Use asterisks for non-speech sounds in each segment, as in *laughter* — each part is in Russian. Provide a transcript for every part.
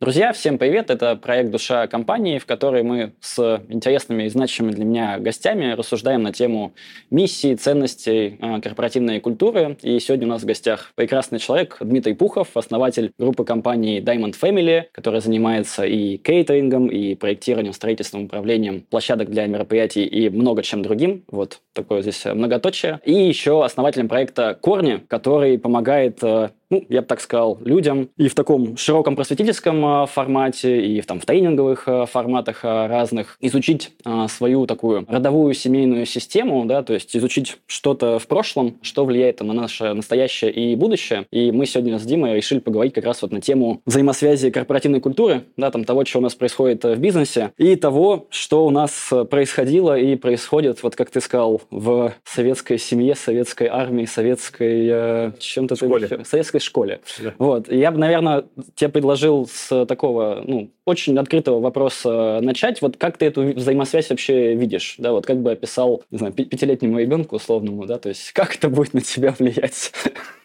Друзья, всем привет! Это проект «Душа компании», в которой мы с интересными и значимыми для меня гостями рассуждаем на тему миссии, ценностей э, корпоративной культуры. И сегодня у нас в гостях прекрасный человек Дмитрий Пухов, основатель группы компании Diamond Family, которая занимается и кейтерингом, и проектированием, строительством, управлением площадок для мероприятий и много чем другим. Вот такое здесь многоточие. И еще основателем проекта «Корни», который помогает э, ну, я бы так сказал, людям и в таком широком просветительском а, формате, и в, там, в тренинговых а, форматах а, разных изучить свою такую родовую семейную систему, да, то есть изучить что-то в прошлом, что влияет на наше настоящее и будущее. И мы сегодня с Димой решили поговорить как раз вот на тему взаимосвязи корпоративной культуры, да, там того, что у нас происходит в бизнесе, и того, что у нас происходило и происходит, вот как ты сказал, в советской семье, советской армии, советской... Э, чем-то... Школе. Советской советской школе. Да. Вот. Я бы, наверное, тебе предложил с такого, ну, очень открытого вопроса начать. Вот как ты эту взаимосвязь вообще видишь? Да, вот как бы описал, не знаю, пятилетнему ребенку условному, да, то есть *laughs* как это будет на тебя влиять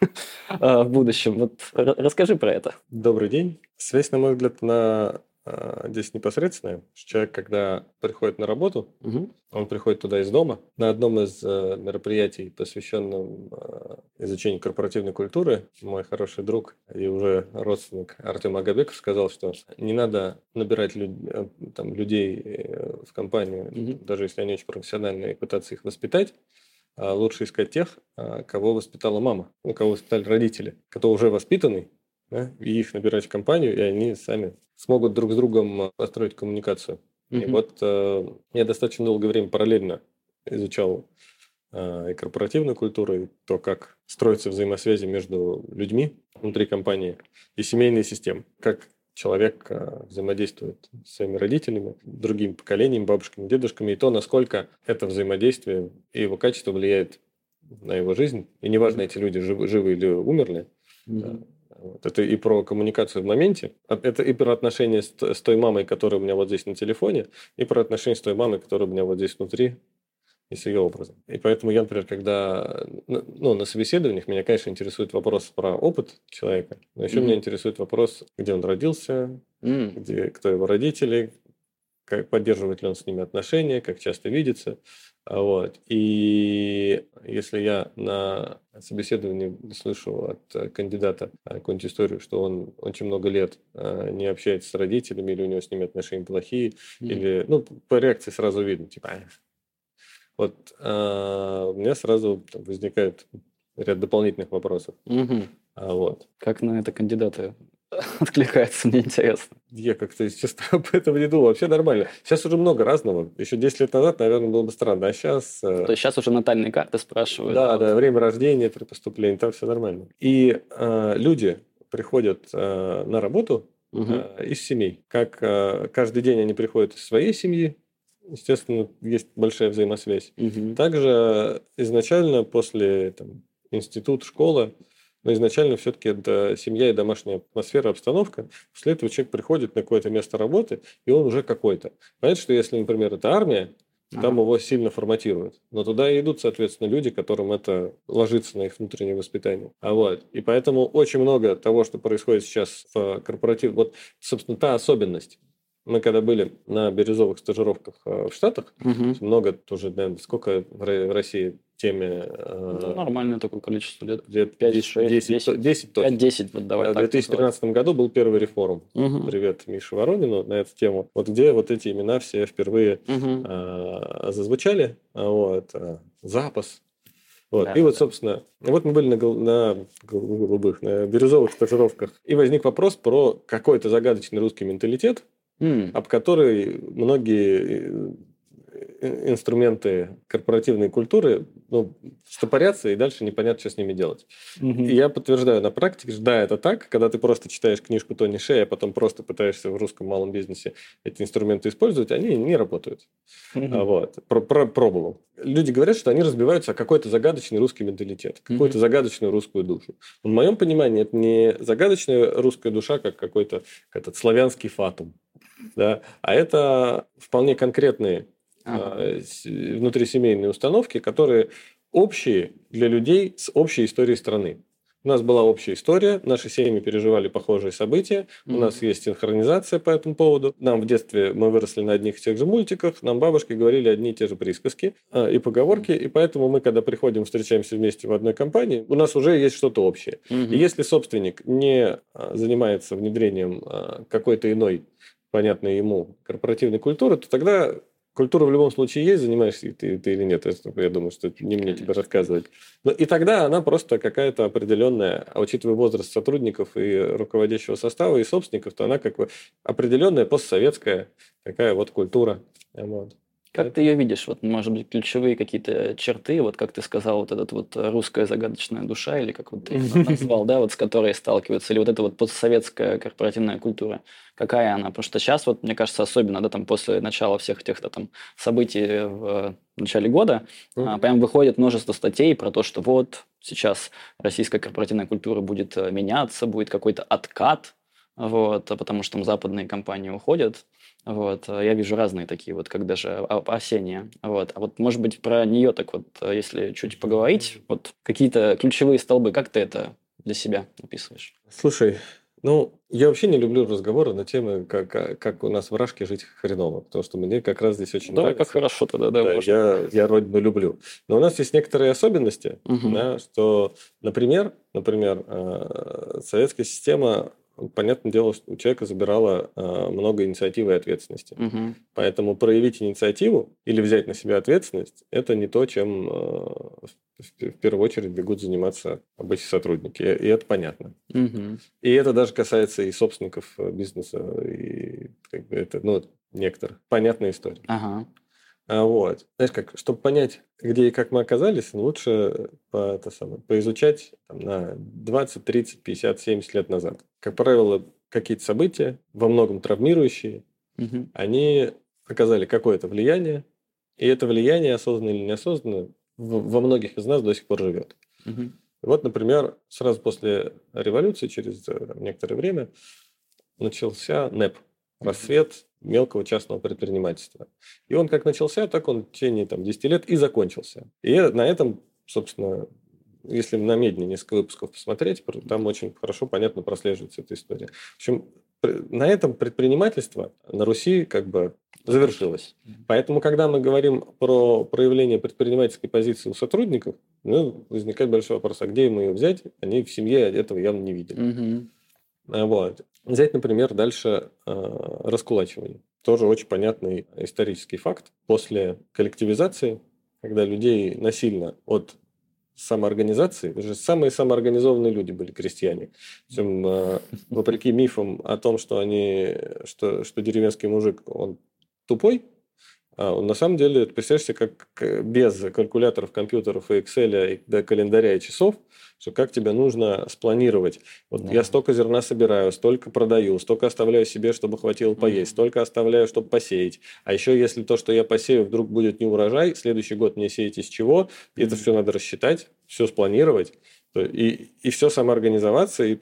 *laughs* э, в будущем? Вот расскажи про это. Добрый день. Связь, на мой взгляд, на здесь непосредственное. Человек, когда приходит на работу, угу. он приходит туда из дома. На одном из э, мероприятий, посвященном э, изучению корпоративной культуры, мой хороший друг и уже родственник Артем Агабеков сказал, что не надо набирать люд, э, там, людей в компанию, угу. даже если они очень профессиональные, и пытаться их воспитать. А лучше искать тех, кого воспитала мама, ну, кого воспитали родители, кто уже воспитанный, да, и их набирать в компанию, и они сами смогут друг с другом э, построить коммуникацию. Mm-hmm. И вот э, я достаточно долгое время параллельно изучал э, и корпоративную культуру, и то, как строятся взаимосвязи между людьми внутри компании, и семейные системы, как человек э, взаимодействует с своими родителями, другими поколениями, бабушками, дедушками, и то, насколько это взаимодействие и его качество влияет на его жизнь. И неважно, эти люди живы, живы или умерли, mm-hmm. Вот. Это и про коммуникацию в моменте, а это и про отношения с, с той мамой, которая у меня вот здесь на телефоне, и про отношения с той мамой, которая у меня вот здесь внутри, и с ее образом. И поэтому я, например, когда ну, на собеседованиях, меня, конечно, интересует вопрос про опыт человека, но еще mm-hmm. меня интересует вопрос, где он родился, mm-hmm. где, кто его родители, как поддерживает ли он с ними отношения, как часто видится. Вот. И если я на собеседовании слышу от кандидата какую-нибудь историю, что он очень много лет а, не общается с родителями, или у него с ними отношения плохие, mm-hmm. или, ну, по реакции сразу видно, типа, вот а, у меня сразу возникает ряд дополнительных вопросов. Mm-hmm. А, вот. Как на это кандидаты *laughs* откликается, мне интересно. Я как-то, честно, *laughs* об этом не думал. Вообще нормально. Сейчас уже много разного. Еще 10 лет назад, наверное, было бы странно. А сейчас... Э, То есть сейчас уже натальные карты спрашивают. Да, а да, время рождения при поступлении, там все нормально. И э, люди приходят э, на работу угу. э, из семей. Как э, каждый день они приходят из своей семьи, естественно, есть большая взаимосвязь. Угу. Также изначально после там, института, школы но изначально все-таки это семья и домашняя атмосфера, обстановка. После этого человек приходит на какое-то место работы, и он уже какой-то. Понятно, что если, например, это армия, там ага. его сильно форматируют. Но туда и идут, соответственно, люди, которым это ложится на их внутреннее воспитание. А вот. И поэтому очень много того, что происходит сейчас в корпоративе, вот, собственно, та особенность. Мы когда были на бирюзовых стажировках э, в Штатах, угу. много тоже, наверное, сколько в России теме... Э, ну, нормальное такое количество лет. Лет 5, 6, 10, 10, 10 точно. 5-10, вот давай В 2013 так году был первый реформ. Угу. Привет Мише Воронину на эту тему. Вот где вот эти имена все впервые угу. э, зазвучали. Вот. Запас, вот. Да, и вот, да. собственно, вот мы были на, на голубых, на бирюзовых стажировках, и возник вопрос про какой-то загадочный русский менталитет, mm. об который многие э, инструменты корпоративной культуры ну, стопорятся, и дальше непонятно, что с ними делать. Угу. И я подтверждаю на практике, что да, это так, когда ты просто читаешь книжку Тони Шея, а потом просто пытаешься в русском малом бизнесе эти инструменты использовать, они не работают. Угу. А, вот. Про, про, пробовал. Люди говорят, что они разбиваются о какой-то загадочный русский менталитет, какую-то угу. загадочную русскую душу. В моем понимании это не загадочная русская душа, как какой-то этот славянский фатум, да, а это вполне конкретные ага. внутрисемейные установки, которые общие для людей с общей историей страны. У нас была общая история, наши семьи переживали похожие события, mm-hmm. у нас есть синхронизация по этому поводу. Нам в детстве мы выросли на одних и тех же мультиках, нам бабушки говорили одни и те же присказки э, и поговорки, и поэтому мы, когда приходим, встречаемся вместе в одной компании, у нас уже есть что-то общее. Mm-hmm. И если собственник не а, занимается внедрением а, какой-то иной понятной ему корпоративной культуры, то тогда Культура в любом случае есть, занимаешься ты, ты или нет. Я думаю, что не мне тебе рассказывать. Но и тогда она просто какая-то определенная, а учитывая возраст сотрудников и руководящего состава, и собственников, то она как бы определенная постсоветская такая вот культура. Вот. Как ты ее видишь? Вот, может быть, ключевые какие-то черты, вот как ты сказал, вот этот вот русская загадочная душа, или как вот ты *laughs* назвал, да, вот с которой сталкиваются, или вот эта вот постсоветская корпоративная культура, какая она? Потому что сейчас, вот, мне кажется, особенно, да, там после начала всех этих там событий в начале года, mm-hmm. прям выходит множество статей про то, что вот сейчас российская корпоративная культура будет э, меняться, будет какой-то откат, вот, потому что там западные компании уходят. Вот, э, я вижу разные такие, вот как даже опасения. Вот. А вот, может быть, про нее так вот, э, если чуть поговорить, вот какие-то ключевые столбы, как ты это для себя описываешь? Слушай, ну, я вообще не люблю разговоры на темы, как, как у нас в Рашке жить хреново, потому что мне как раз здесь очень да, нравится. как хорошо тогда, да. да я, я родину люблю. Но у нас есть некоторые особенности, угу. да, что, например, например, э, советская система понятное дело, что у человека забирало э, много инициативы и ответственности. Угу. Поэтому проявить инициативу или взять на себя ответственность – это не то, чем э, в, в первую очередь бегут заниматься обычные сотрудники. И, и это понятно. Угу. И это даже касается и собственников э, бизнеса, и как бы это, ну, некоторых. Понятная история. Ага. А вот. Знаешь, как, чтобы понять, где и как мы оказались, лучше по, это самое, поизучать там, на 20, 30, 50, 70 лет назад. Как правило, какие-то события, во многом травмирующие, угу. они оказали какое-то влияние, и это влияние, осознанно или неосознанно, в, во многих из нас до сих пор живет. Угу. Вот, например, сразу после революции, через э, там, некоторое время, начался НЭП, рассвет мелкого частного предпринимательства. И он как начался, так он в течение там, 10 лет и закончился. И на этом, собственно, если на медне несколько выпусков посмотреть, там очень хорошо, понятно прослеживается эта история. В общем, на этом предпринимательство на Руси как бы завершилось. Поэтому, когда мы говорим про проявление предпринимательской позиции у сотрудников, ну, возникает большой вопрос, а где мы ее взять? Они в семье этого явно не видели. Угу. Вот. Взять, например, дальше э, раскулачивание. Тоже очень понятный исторический факт. После коллективизации, когда людей насильно от самоорганизации, даже самые самоорганизованные люди были крестьяне. Причем, э, вопреки мифам о том, что они, что, что деревенский мужик, он тупой, а на самом деле, представляешь себе, как без калькуляторов, компьютеров и Excel, и до календаря и часов, что как тебе нужно спланировать. Вот да. я столько зерна собираю, столько продаю, столько оставляю себе, чтобы хватило поесть, столько оставляю, чтобы посеять. А еще, если то, что я посею, вдруг будет не урожай, следующий год мне сеять из чего, и это все надо рассчитать, все спланировать, и, и все самоорганизоваться, и,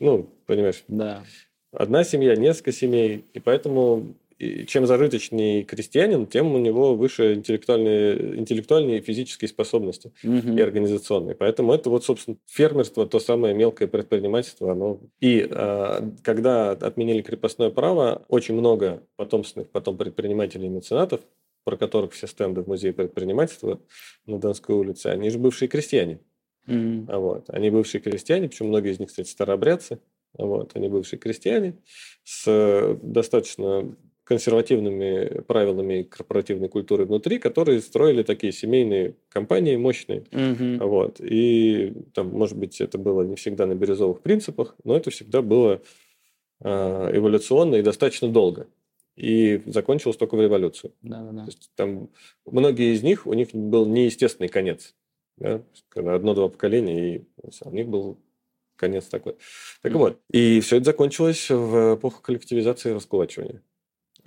ну, понимаешь, да. одна семья, несколько семей, и поэтому и чем зажиточнее крестьянин, тем у него выше интеллектуальные, интеллектуальные и физические способности угу. и организационные. Поэтому это вот, собственно, фермерство, то самое мелкое предпринимательство. Оно... И а, когда отменили крепостное право, очень много потомственных потом предпринимателей и меценатов, про которых все стенды в музее предпринимательства на Донской улице, они же бывшие крестьяне. Mm. А вот. Они бывшие крестьяне, причем многие из них, кстати, старообрядцы. Вот. Они бывшие крестьяне с достаточно консервативными правилами корпоративной культуры внутри, которые строили такие семейные компании мощные. Угу. Вот. И там, может быть, это было не всегда на бирюзовых принципах, но это всегда было э, эволюционно и достаточно долго. И закончилось только в революцию. Да, да, да. То есть, там многие из них, у них был неестественный конец. Да? Одно-два поколения, и у них был конец такой. Так mm-hmm. вот, и все это закончилось в эпоху коллективизации и раскулачивания.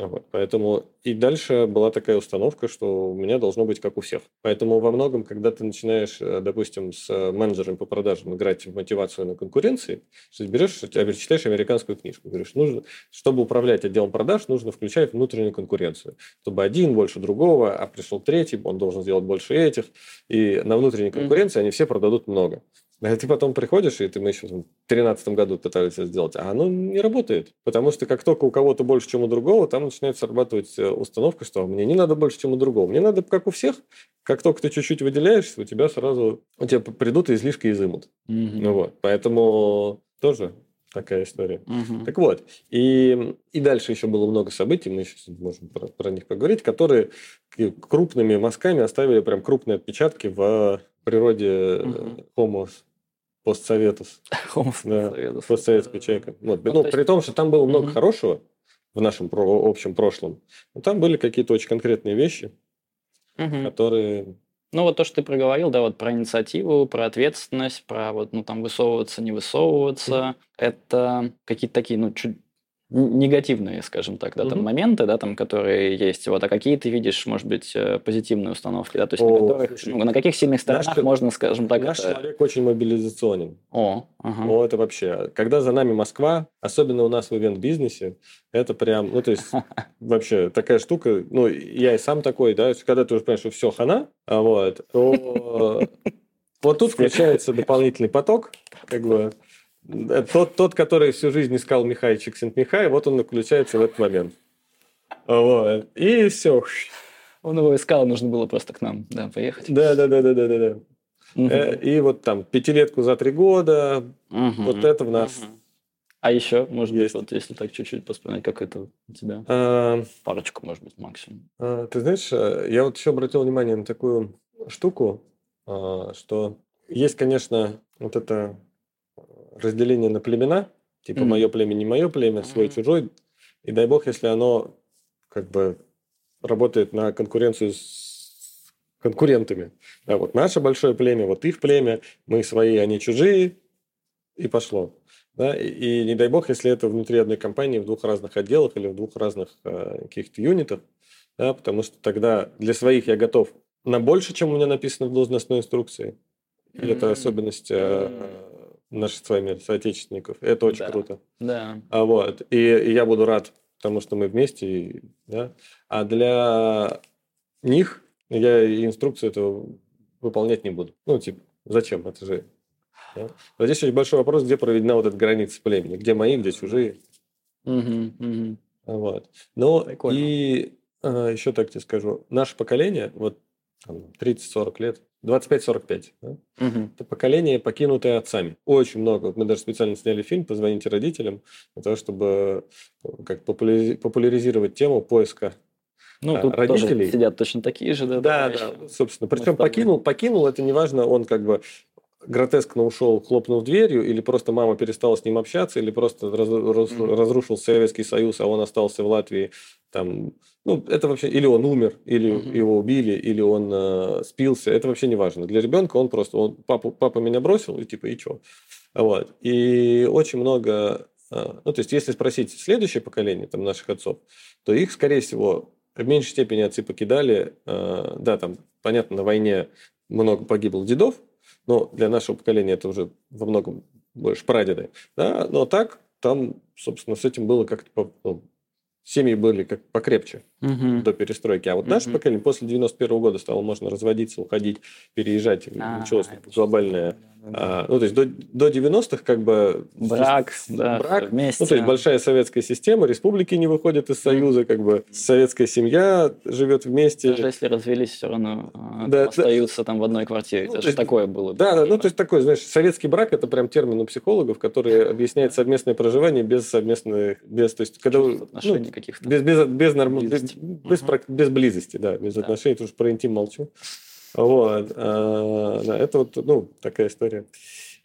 Вот, поэтому и дальше была такая установка, что у меня должно быть как у всех. Поэтому во многом, когда ты начинаешь, э, допустим, с менеджером по продажам играть в мотивацию на конкуренции, что ты берешь, читаешь американскую книжку, говоришь, нужно, чтобы управлять отделом продаж, нужно включать внутреннюю конкуренцию. Чтобы один больше другого, а пришел третий, он должен сделать больше этих. И на внутренней конкуренции mm-hmm. они все продадут много. А ты потом приходишь, и ты мы еще в 2013 году пытались это сделать, а оно не работает. Потому что как только у кого-то больше, чем у другого, там начинает срабатывать э, установка, что мне не надо больше, чем у другого. Мне надо, как у всех, как только ты чуть-чуть выделяешься, у тебя сразу, у тебя придут и излишки изымут. Угу. Ну вот, поэтому тоже такая история. Угу. Так вот, и, и дальше еще было много событий, мы сейчас можем про, про них поговорить, которые крупными мазками оставили прям крупные отпечатки в природе угу. Homo постсоветус. *laughs* Да, постсоветского человека. Вот. Ну, ну есть... при том, что там было много угу. хорошего в нашем про- общем прошлом, но там были какие-то очень конкретные вещи, угу. которые ну, вот то, что ты проговорил, да, вот про инициативу, про ответственность, про вот, ну, там, высовываться, не высовываться, это какие-то такие, ну, чуть негативные, скажем так, да, там угу. моменты, да, там, которые есть, вот, а какие ты видишь, может быть, э, позитивные установки, да, то есть О, на, которых, ну, на каких сильных сторонах наш, можно, скажем так, наш это... человек очень мобилизационен. О, ага. О, это вообще, когда за нами Москва, особенно у нас в ивент-бизнесе, это прям, ну, то есть, *laughs* вообще такая штука, ну, я и сам такой, да, когда ты уже понимаешь, что все, хана, а вот, то *laughs* вот тут включается дополнительный поток, как бы, тот, тот, который всю жизнь искал Михай Чиксент-Михай, вот он включается в этот момент. Вот. И все. Он его искал, нужно было просто к нам да, поехать. Да, да, да, да, да, да. да. Угу. И вот там пятилетку за три года, угу. вот это в нас. Угу. А еще, может есть. быть, вот если так чуть-чуть вспоминать, как это у тебя? А, Парочку, может быть, максимум. А, ты знаешь, э, я вот еще обратил внимание на такую штуку, а, что есть, конечно, вот это разделение на племена, типа mm-hmm. мое племя, не мое племя, свой, mm-hmm. чужой. И дай бог, если оно как бы работает на конкуренцию с конкурентами. Да, вот наше большое племя, вот их племя, мы свои, они чужие, и пошло. Да? И, и не дай бог, если это внутри одной компании в двух разных отделах или в двух разных э, каких-то юнитах, да, потому что тогда для своих я готов на больше, чем у меня написано в должностной инструкции. Mm-hmm. Это особенность э, наших с вами соотечественников. Это очень да. круто. Да. А вот и, и я буду рад, потому что мы вместе, да. А для них я инструкцию этого выполнять не буду. Ну типа, зачем? Это же. Да? Но здесь очень большой вопрос, где проведена вот эта граница племени, где мои, где чужие. Угу, угу. Вот. Прикольно. и а, еще так тебе скажу, наше поколение, вот 30-40 лет, 25-45. Да? Угу. Это поколение, покинутое отцами. Очень много. Мы даже специально сняли фильм «Позвоните родителям», для того, чтобы э, как популяризировать тему поиска ну, а, тут родителей. Сидят точно такие же, да? Да, да, собственно. Причем покинул, покинул, это неважно, он как бы гротескно ушел, хлопнув дверью, или просто мама перестала с ним общаться, или просто раз, раз, mm-hmm. разрушил Советский Союз, а он остался в Латвии там ну, это вообще, или он умер, или угу. его убили, или он э, спился, это вообще не важно. Для ребенка он просто, он, папа, папа меня бросил, и типа, и что? Вот. И очень много, э, ну, то есть, если спросить следующее поколение, там, наших отцов, то их, скорее всего, в меньшей степени отцы покидали, э, да, там, понятно, на войне много погибло дедов, но для нашего поколения это уже во многом больше прадеды, да, но так, там, собственно, с этим было как-то ну, семьи были как покрепче угу. до перестройки. А вот угу. наше поколение после 91 года стало можно разводиться, уходить, переезжать. А, началось глобальное а, ну, то есть до, до 90-х как бы... Брак, да, брак, вместе. Ну, то есть большая советская система, республики не выходят из Союза, как бы советская семья живет вместе. Даже если развелись, все равно а, да, остаются да. там в одной квартире. Ну, это же есть, такое было. Да, да, ну, то есть такой, знаешь, советский брак – это прям термин у психологов, который *laughs* объясняет совместное проживание без совместных... Без, то есть, когда, отношений ну, каких-то. Без, без, без, норм, без, без, без близости, да, без да. отношений, тоже про интим молчу. Вот. А, да, это вот, ну, такая история.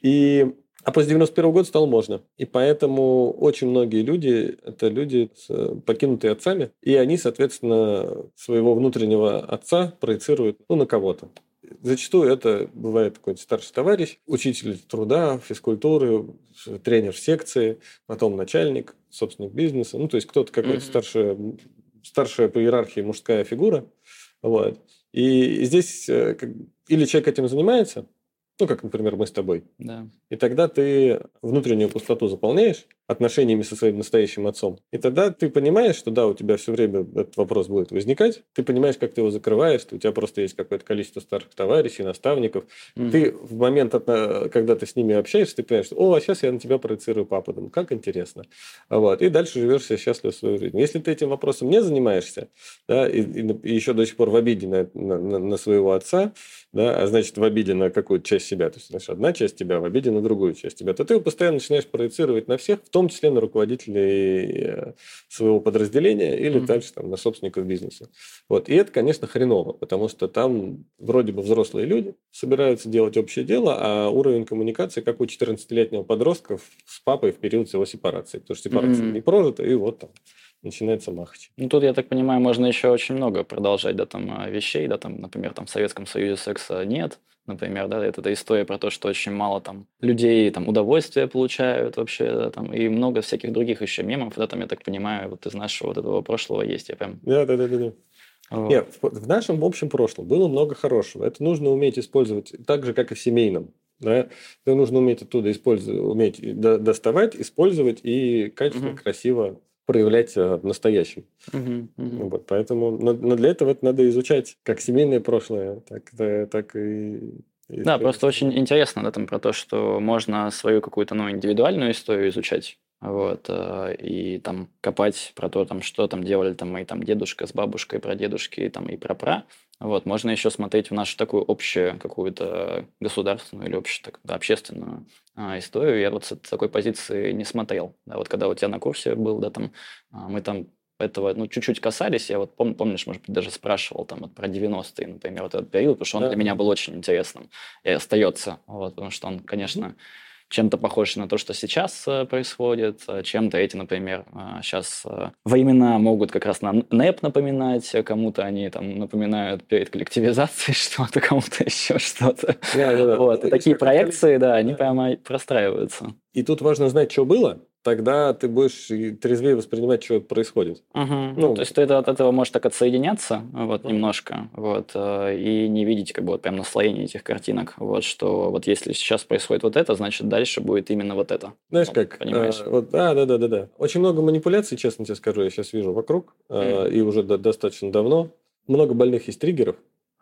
И а после 91 года стало можно. И поэтому очень многие люди, это люди, покинутые отцами, и они, соответственно, своего внутреннего отца проецируют ну, на кого-то. Зачастую это бывает какой-то старший товарищ, учитель труда, физкультуры, тренер секции, потом начальник, собственник бизнеса. Ну, то есть кто-то какой-то mm-hmm. старшая, старшая по иерархии мужская фигура. Вот. И здесь э, или человек этим занимается, ну, как, например, мы с тобой, да. и тогда ты внутреннюю пустоту заполняешь, отношениями со своим настоящим отцом. И тогда ты понимаешь, что да, у тебя все время этот вопрос будет возникать, ты понимаешь, как ты его закрываешь, у тебя просто есть какое-то количество старых товарищей, наставников. Mm-hmm. Ты в момент, когда ты с ними общаешься, ты понимаешь, что, о, а сейчас я на тебя проецирую папу, думаю, как интересно. Вот. И дальше живешь себе счастливо свою жизнь. Если ты этим вопросом не занимаешься, да, и, и, еще до сих пор в обиде на, на, на своего отца, да, а значит в обиде на какую-то часть себя, то есть значит, одна часть тебя в обиде на другую часть тебя, то ты его постоянно начинаешь проецировать на всех, в том числе на руководителей э, своего подразделения или mm-hmm. дальше там, на собственников бизнеса. Вот. И это, конечно, хреново, потому что там вроде бы взрослые люди собираются делать общее дело, а уровень коммуникации, как у 14-летнего подростка с папой в период его сепарации. Потому что сепарация mm-hmm. не прожита, и вот там начинается махать. Ну, тут, я так понимаю, можно еще очень много продолжать, да, там, а, вещей, да, там, например, там, в Советском Союзе секса нет, например, да, это, это история про то, что очень мало там людей там удовольствия получают вообще, да, там, и много всяких других еще мемов, да, там, я так понимаю, вот из нашего вот этого прошлого есть, я прям... Да, да, да, да. да. Вот. Нет, в, в нашем общем прошлом было много хорошего. Это нужно уметь использовать так же, как и в семейном. Да? Это нужно уметь оттуда использовать, уметь доставать, использовать и качественно, угу. красиво проявлять э, в настоящем. Угу, угу. Вот, поэтому, но, но для этого это надо изучать как семейное прошлое, так, так и и да, просто очень интересно да, там, про то, что можно свою какую-то ну, индивидуальную историю изучать, вот, э, и там копать про то, там, что там делали там мои там дедушка с бабушкой, про дедушки и там и про пра. Вот, можно еще смотреть в нашу такую общую какую-то государственную или общую, так, да, общественную а, историю. Я вот с такой позиции не смотрел. Да, вот когда у тебя на курсе был, да, там, а, мы там этого, ну, чуть-чуть касались. Я вот пом- помнишь, может быть, даже спрашивал там вот про 90-е, например, вот этот период, потому что он да. для меня был очень интересным и остается. Вот, потому что он, конечно, mm-hmm чем-то похож на то, что сейчас э, происходит, э, чем-то эти, например, сейчас э, времена могут как раз на НЭП напоминать, кому-то они там напоминают перед коллективизацией *laughs* что-то, кому-то еще что-то. Да, да, да. Вот. И такие проекции, да, они прямо простраиваются. И тут важно знать, что было, тогда ты будешь трезвее воспринимать, что происходит. Угу. Ну, то есть ты от этого можешь так отсоединяться вот угу. немножко, вот, э, и не видеть как бы вот прям наслоение этих картинок, вот, что вот если сейчас происходит вот это, значит дальше будет именно вот это. Знаешь ну, как? Понимаешь? А, вот, да, да, да, да, да. Очень много манипуляций, честно тебе скажу, я сейчас вижу вокруг, mm. и уже до, достаточно давно. Много больных есть триггеров,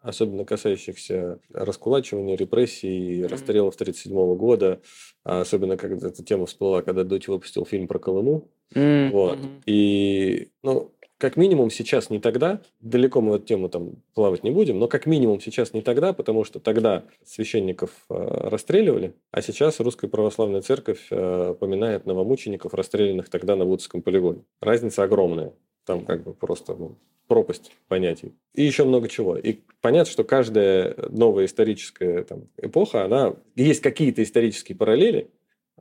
особенно касающихся раскулачивания, репрессий, mm-hmm. расстрелов 1937 года, а особенно когда эта тема всплыла, когда Дути выпустил фильм про Колыму. Mm-hmm. Вот. И, ну, как минимум сейчас не тогда, далеко мы эту тему там плавать не будем, но как минимум сейчас не тогда, потому что тогда священников э, расстреливали, а сейчас Русская Православная Церковь э, поминает новомучеников, расстрелянных тогда на Вудском полигоне. Разница огромная. Там как бы просто ну, пропасть понятий. И еще много чего. И понятно, что каждая новая историческая там, эпоха, она... Есть какие-то исторические параллели,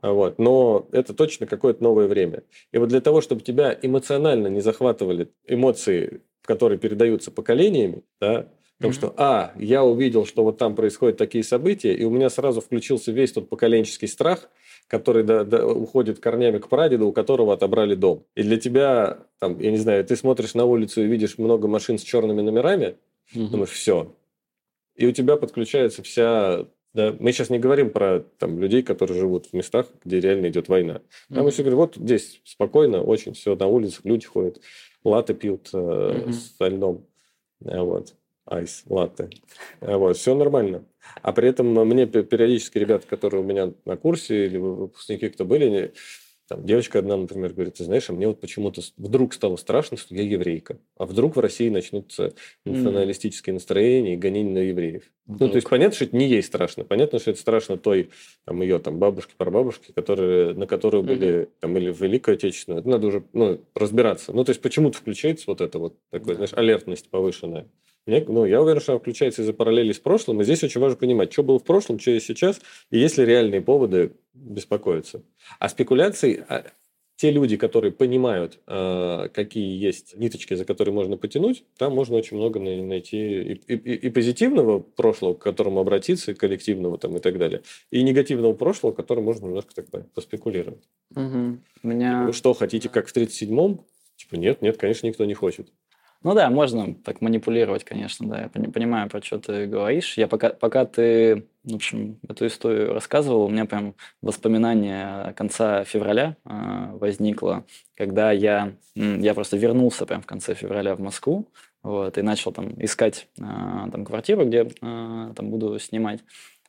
вот, но это точно какое-то новое время. И вот для того, чтобы тебя эмоционально не захватывали эмоции, которые передаются поколениями, да, Потому mm-hmm. что, а, я увидел, что вот там происходят такие события, и у меня сразу включился весь тот поколенческий страх – который до, до, уходит корнями к прадеду, у которого отобрали дом. И для тебя, там, я не знаю, ты смотришь на улицу и видишь много машин с черными номерами, угу. думаешь, все. И у тебя подключается вся... Да, мы сейчас не говорим про там, людей, которые живут в местах, где реально идет война. Там угу. мы все говорим, вот здесь спокойно, очень все на улицах, люди ходят, латы пьют э, угу. с льдом. Вот айс, латте. Вот, все нормально. А при этом мне периодически ребята, которые у меня на курсе или выпускники, кто были, там, девочка одна, например, говорит, ты знаешь, а мне вот почему-то вдруг стало страшно, что я еврейка. А вдруг в России начнутся националистические настроения и гонения на евреев. Вдруг. Ну, то есть понятно, что это не ей страшно. Понятно, что это страшно той, там, ее там бабушки, прабабушки, которые, на которую были, там, или в Великую Отечественную. Это надо уже, ну, разбираться. Ну, то есть почему-то включается вот это вот, такая, знаешь, алертность повышенная. Мне, ну, я уверен, что она включается из-за параллели с прошлым. И здесь очень важно понимать, что было в прошлом, что есть сейчас, и есть ли реальные поводы беспокоиться. А спекуляции, а, те люди, которые понимают, э, какие есть ниточки, за которые можно потянуть, там можно очень много найти и, и, и позитивного прошлого, к которому обратиться, коллективного там, и так далее, и негативного прошлого, к которому можно немножко так поспекулировать. Угу. Меня... Вы что, хотите, как в 37-м? Типа, нет, нет, конечно, никто не хочет. Ну да, можно так манипулировать, конечно, да. Я понимаю, про что ты говоришь. Я пока, пока ты, в общем, эту историю рассказывал, у меня прям воспоминание конца февраля э, возникло, когда я, я просто вернулся прям в конце февраля в Москву, вот, и начал там искать э, там квартиру, где э, там буду снимать.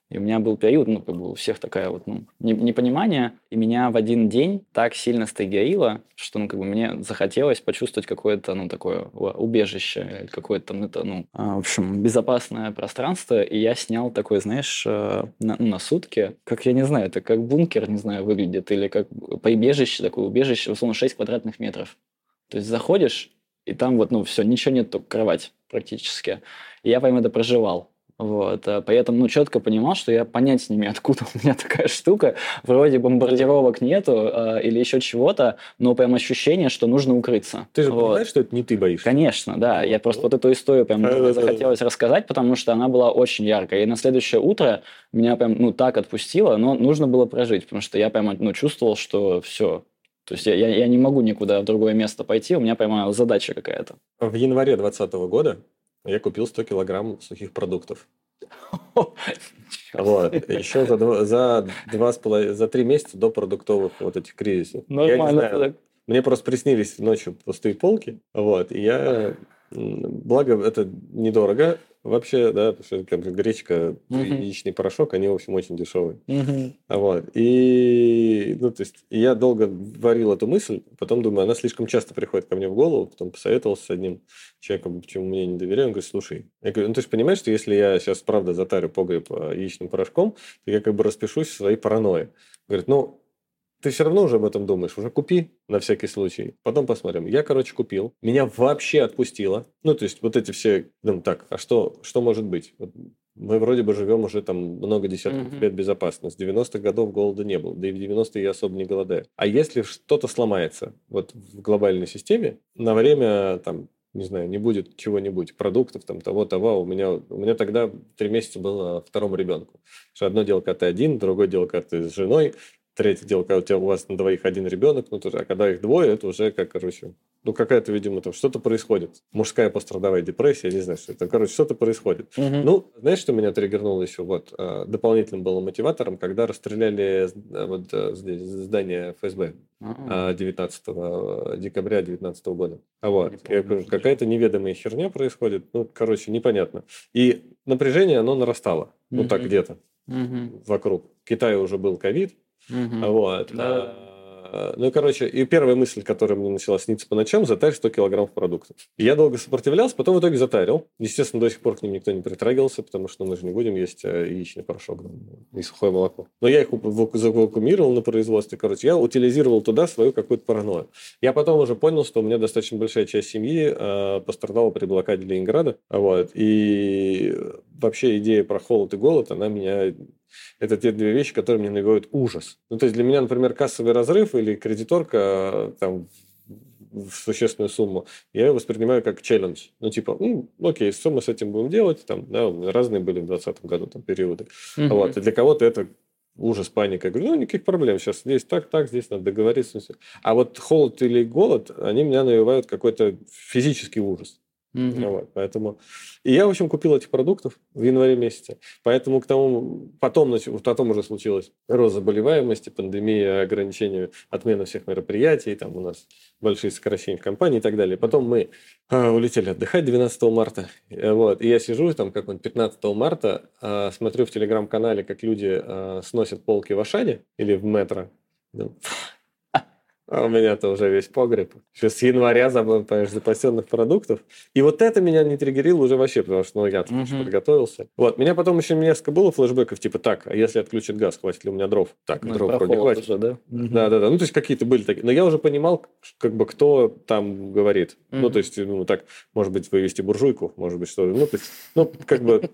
И у меня был период, ну, как бы у всех такая вот, ну, непонимание, и меня в один день так сильно стагерило, что, ну, как бы мне захотелось почувствовать какое-то, ну, такое убежище, какое-то, ну, это, ну, а, в общем, безопасное пространство, и я снял такой, знаешь, э, на, ну, на сутки, как, я не знаю, это как бункер, не знаю, выглядит, или как прибежище, такое убежище, условно, 6 квадратных метров. То есть заходишь, и там вот, ну, все, ничего нет, только кровать практически. И я прям это проживал. Вот, э, поэтому, ну, четко понимал, что я понять не имею, откуда у меня *laughs* такая штука. Вроде бомбардировок нету э, или еще чего-то, но прям ощущение, что нужно укрыться. Ты же вот. понимаешь, что это не ты боишься? Конечно, да. Я просто вот эту историю прям захотелось рассказать, потому что она была очень яркая. И на следующее утро меня прям, ну, так отпустило, но нужно было прожить, потому что я прям, ну, чувствовал, что все, то есть я, я, я не могу никуда в другое место пойти, у меня прямо задача какая-то. В январе 2020 года я купил 100 килограмм сухих продуктов. Вот. Еще за, два, за, два с половиной, за три месяца до продуктовых вот этих кризисов. Нормально. Я не знаю, мне просто приснились ночью пустые полки. Вот. И я... Благо, это недорого вообще, да, потому что как, гречка, uh-huh. яичный порошок, они, в общем, очень дешевые. Uh-huh. Вот. И, ну, то есть, я долго варил эту мысль, потом думаю, она слишком часто приходит ко мне в голову, потом посоветовался с одним человеком, почему мне не доверяю, он говорит, слушай, я говорю, ну, ты же понимаешь, что если я сейчас, правда, затарю погреб а, яичным порошком, то я как бы распишусь в своей паранойи. Говорит, ну, ты все равно уже об этом думаешь, уже купи на всякий случай. Потом посмотрим. Я, короче, купил. Меня вообще отпустило. Ну, то есть, вот эти все, ну, так, а что, что может быть? Вот мы вроде бы живем уже там много десятков mm-hmm. лет безопасно. С 90-х годов голода не было. Да и в 90-е я особо не голодаю. А если что-то сломается вот в глобальной системе, на время там не знаю, не будет чего-нибудь, продуктов, там, того-того, у меня, у меня тогда три месяца было второму ребенку. Что одно дело, когда ты один, другое дело, когда ты с женой, Третье дело, когда у тебя у вас на двоих один ребенок, ну, тоже, а когда их двое, это уже как, короче, ну, какая-то, видимо, там что-то происходит. Мужская пострадовая депрессия, не знаю, что это. Короче, что-то происходит. Угу. Ну, знаешь, что меня триггернуло еще? Вот, э, дополнительным было мотиватором, когда расстреляли э, вот э, здесь здание ФСБ угу. 19 декабря 2019 года. А вот, я говорю, какая-то неведомая херня происходит. Ну, короче, непонятно. И напряжение, оно нарастало. Угу. Ну, так где-то угу. вокруг. В Китае уже был ковид, Угу. Вот. Да. А, ну, короче, и первая мысль, которая мне начала сниться по ночам, затарь 100 килограммов продуктов. И я долго сопротивлялся, потом в итоге затарил. Естественно, до сих пор к ним никто не притрагивался, потому что мы же не будем есть э, яичный порошок и сухое молоко. Но я их завакуумировал на производстве. Короче, я утилизировал туда свою какую-то паранойю. Я потом уже понял, что у меня достаточно большая часть семьи э, пострадала при блокаде Ленинграда. Вот. И вообще идея про холод и голод, она меня это те две вещи, которые мне навевают ужас. Ну, то есть для меня, например, кассовый разрыв или кредиторка там, в существенную сумму, я ее воспринимаю как челлендж. Ну, типа, ну, окей, что мы с этим будем делать? Там, да, разные были в 2020 году там, периоды. Угу. Вот. И для кого-то это ужас, паника. Я говорю, ну, никаких проблем. Сейчас здесь так, так, здесь надо договориться. А вот холод или голод, они меня навевают какой-то физический ужас. Mm-hmm. Вот, поэтому... И я, в общем, купил этих продуктов в январе месяце. Поэтому к тому... Потом, потом уже случилась рост заболеваемости, пандемия, ограничения, отмена всех мероприятий, там у нас большие сокращения в компании и так далее. Потом мы э, улетели отдыхать 12 марта. Э, вот, и я сижу там как-нибудь 15 марта, э, смотрю в телеграм-канале, как люди э, сносят полки в Ашане или в метро. А у меня-то уже весь погреб. Еще с января понимаешь, запасенных продуктов. И вот это меня не триггерило уже вообще, потому что ну, я угу. подготовился. Вот. Меня потом еще несколько было флешбеков, типа, так, а если отключат газ, хватит ли у меня дров? Так, ну, дров вроде хватит. Уже, да? да, да, да. Ну, то есть какие-то были такие. Но я уже понимал, как бы, кто там говорит. Угу. Ну, то есть, ну, так, может быть, вывести буржуйку, может быть, что Ну, то есть, ну, как бы,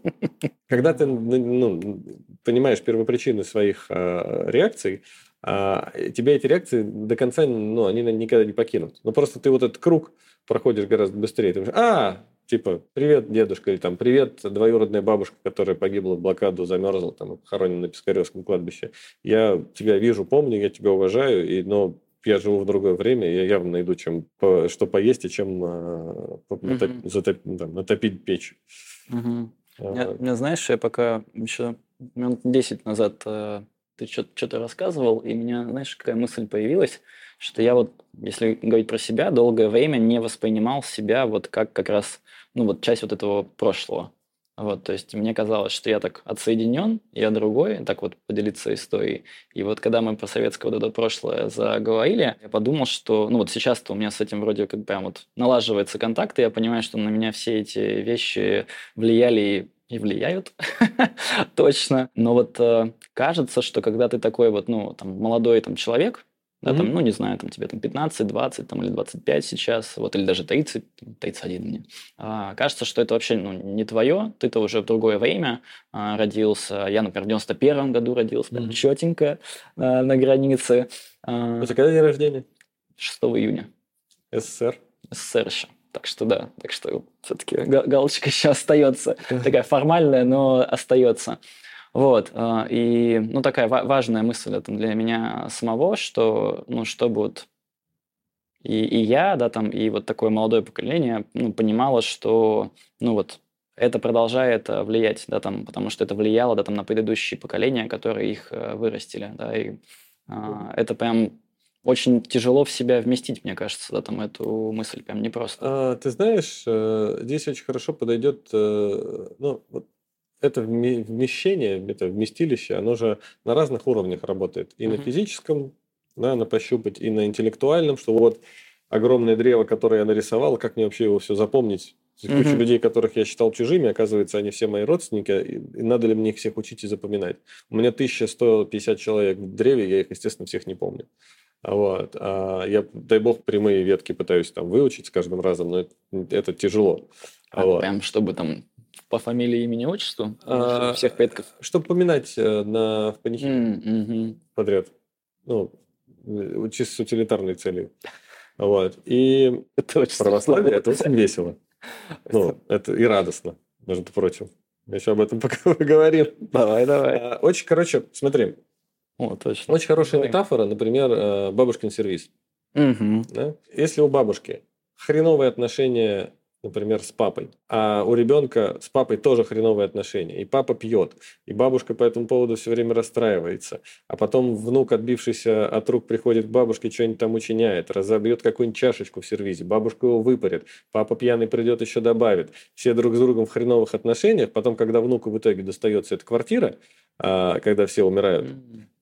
когда ты ну, понимаешь первопричины своих э, реакций, а тебя эти реакции до конца, ну, они никогда не покинут. Ну, просто ты вот этот круг проходишь гораздо быстрее. Ты думаешь, а, типа, привет, дедушка, или там, привет, двоюродная бабушка, которая погибла в блокаду, замерзла, там, хоронена на Пискаревском кладбище. Я тебя вижу, помню, я тебя уважаю, и, но я живу в другое время, я явно найду, чем, что поесть и чем э, натоп, затоп, там, натопить печь. Угу. А, меня, знаешь, я пока еще минут 10 назад э, ты что-то рассказывал, и у меня, знаешь, какая мысль появилась, что я вот, если говорить про себя, долгое время не воспринимал себя вот как как раз, ну вот часть вот этого прошлого. Вот, то есть мне казалось, что я так отсоединен, я другой, так вот поделиться историей. И вот когда мы про советское вот это прошлое заговорили, я подумал, что, ну вот сейчас-то у меня с этим вроде как прям вот налаживается контакт, и я понимаю, что на меня все эти вещи влияли и влияют, *laughs* точно. Но вот э, кажется, что когда ты такой вот, ну, там, молодой там человек, да, mm-hmm. там, ну, не знаю, там тебе там 15, 20 там, или 25 сейчас, вот, или даже 30, 31 мне. А, кажется, что это вообще ну, не твое, ты-то уже в другое время а, родился. Я, например, в 91 году родился, mm-hmm. четенько а, на границе. А, это когда день рождения? 6 июня. СССР? СССР еще. Так что да, так что все-таки галочка *laughs* еще остается. Такая формальная, но остается. Вот, а, и, ну, такая важная мысль это для меня самого, что, ну, чтобы вот и, и я, да, там, и вот такое молодое поколение, ну, понимало, что, ну, вот, это продолжает э, влиять, да, там, потому что это влияло, да, там, на предыдущие поколения, которые их э, вырастили, да, и а, это прям очень тяжело в себя вместить, мне кажется, да, там эту мысль прям непросто. А, ты знаешь, э, здесь очень хорошо подойдет, ну, вот это вмещение, это вместилище, оно же на разных уровнях работает. И uh-huh. на физическом, да, на пощупать, и на интеллектуальном, что вот огромное древо, которое я нарисовал, как мне вообще его все запомнить? Куча людей, которых я считал чужими, оказывается, они все мои родственники, и надо ли мне их всех учить и запоминать? У меня 1150 человек в древе, я их, естественно, всех не помню. Вот. А я, дай бог, прямые ветки пытаюсь там выучить с каждым разом, но это, это тяжело. А вот. прям чтобы там по фамилии, имени, отчеству? А, всех предков? Чтобы поминать э, на, в панихиде mm-hmm. подряд. Ну, э, чисто с утилитарной целью. Вот. И *laughs* это очень православие, это очень весело. Ну, это и радостно, между прочим. Еще об этом *laughs* пока поговорим. Давай, давай. А, очень, короче, смотри. О, точно. Очень хорошая метафора, например, э, бабушкин сервис. Угу. Да? Если у бабушки хреновые отношения например, с папой. А у ребенка с папой тоже хреновые отношения. И папа пьет. И бабушка по этому поводу все время расстраивается. А потом внук, отбившийся от рук, приходит к бабушке, что-нибудь там учиняет, разобьет какую-нибудь чашечку в сервизе. Бабушка его выпарит. Папа пьяный придет, еще добавит. Все друг с другом в хреновых отношениях. Потом, когда внуку в итоге достается эта квартира, а, когда все умирают,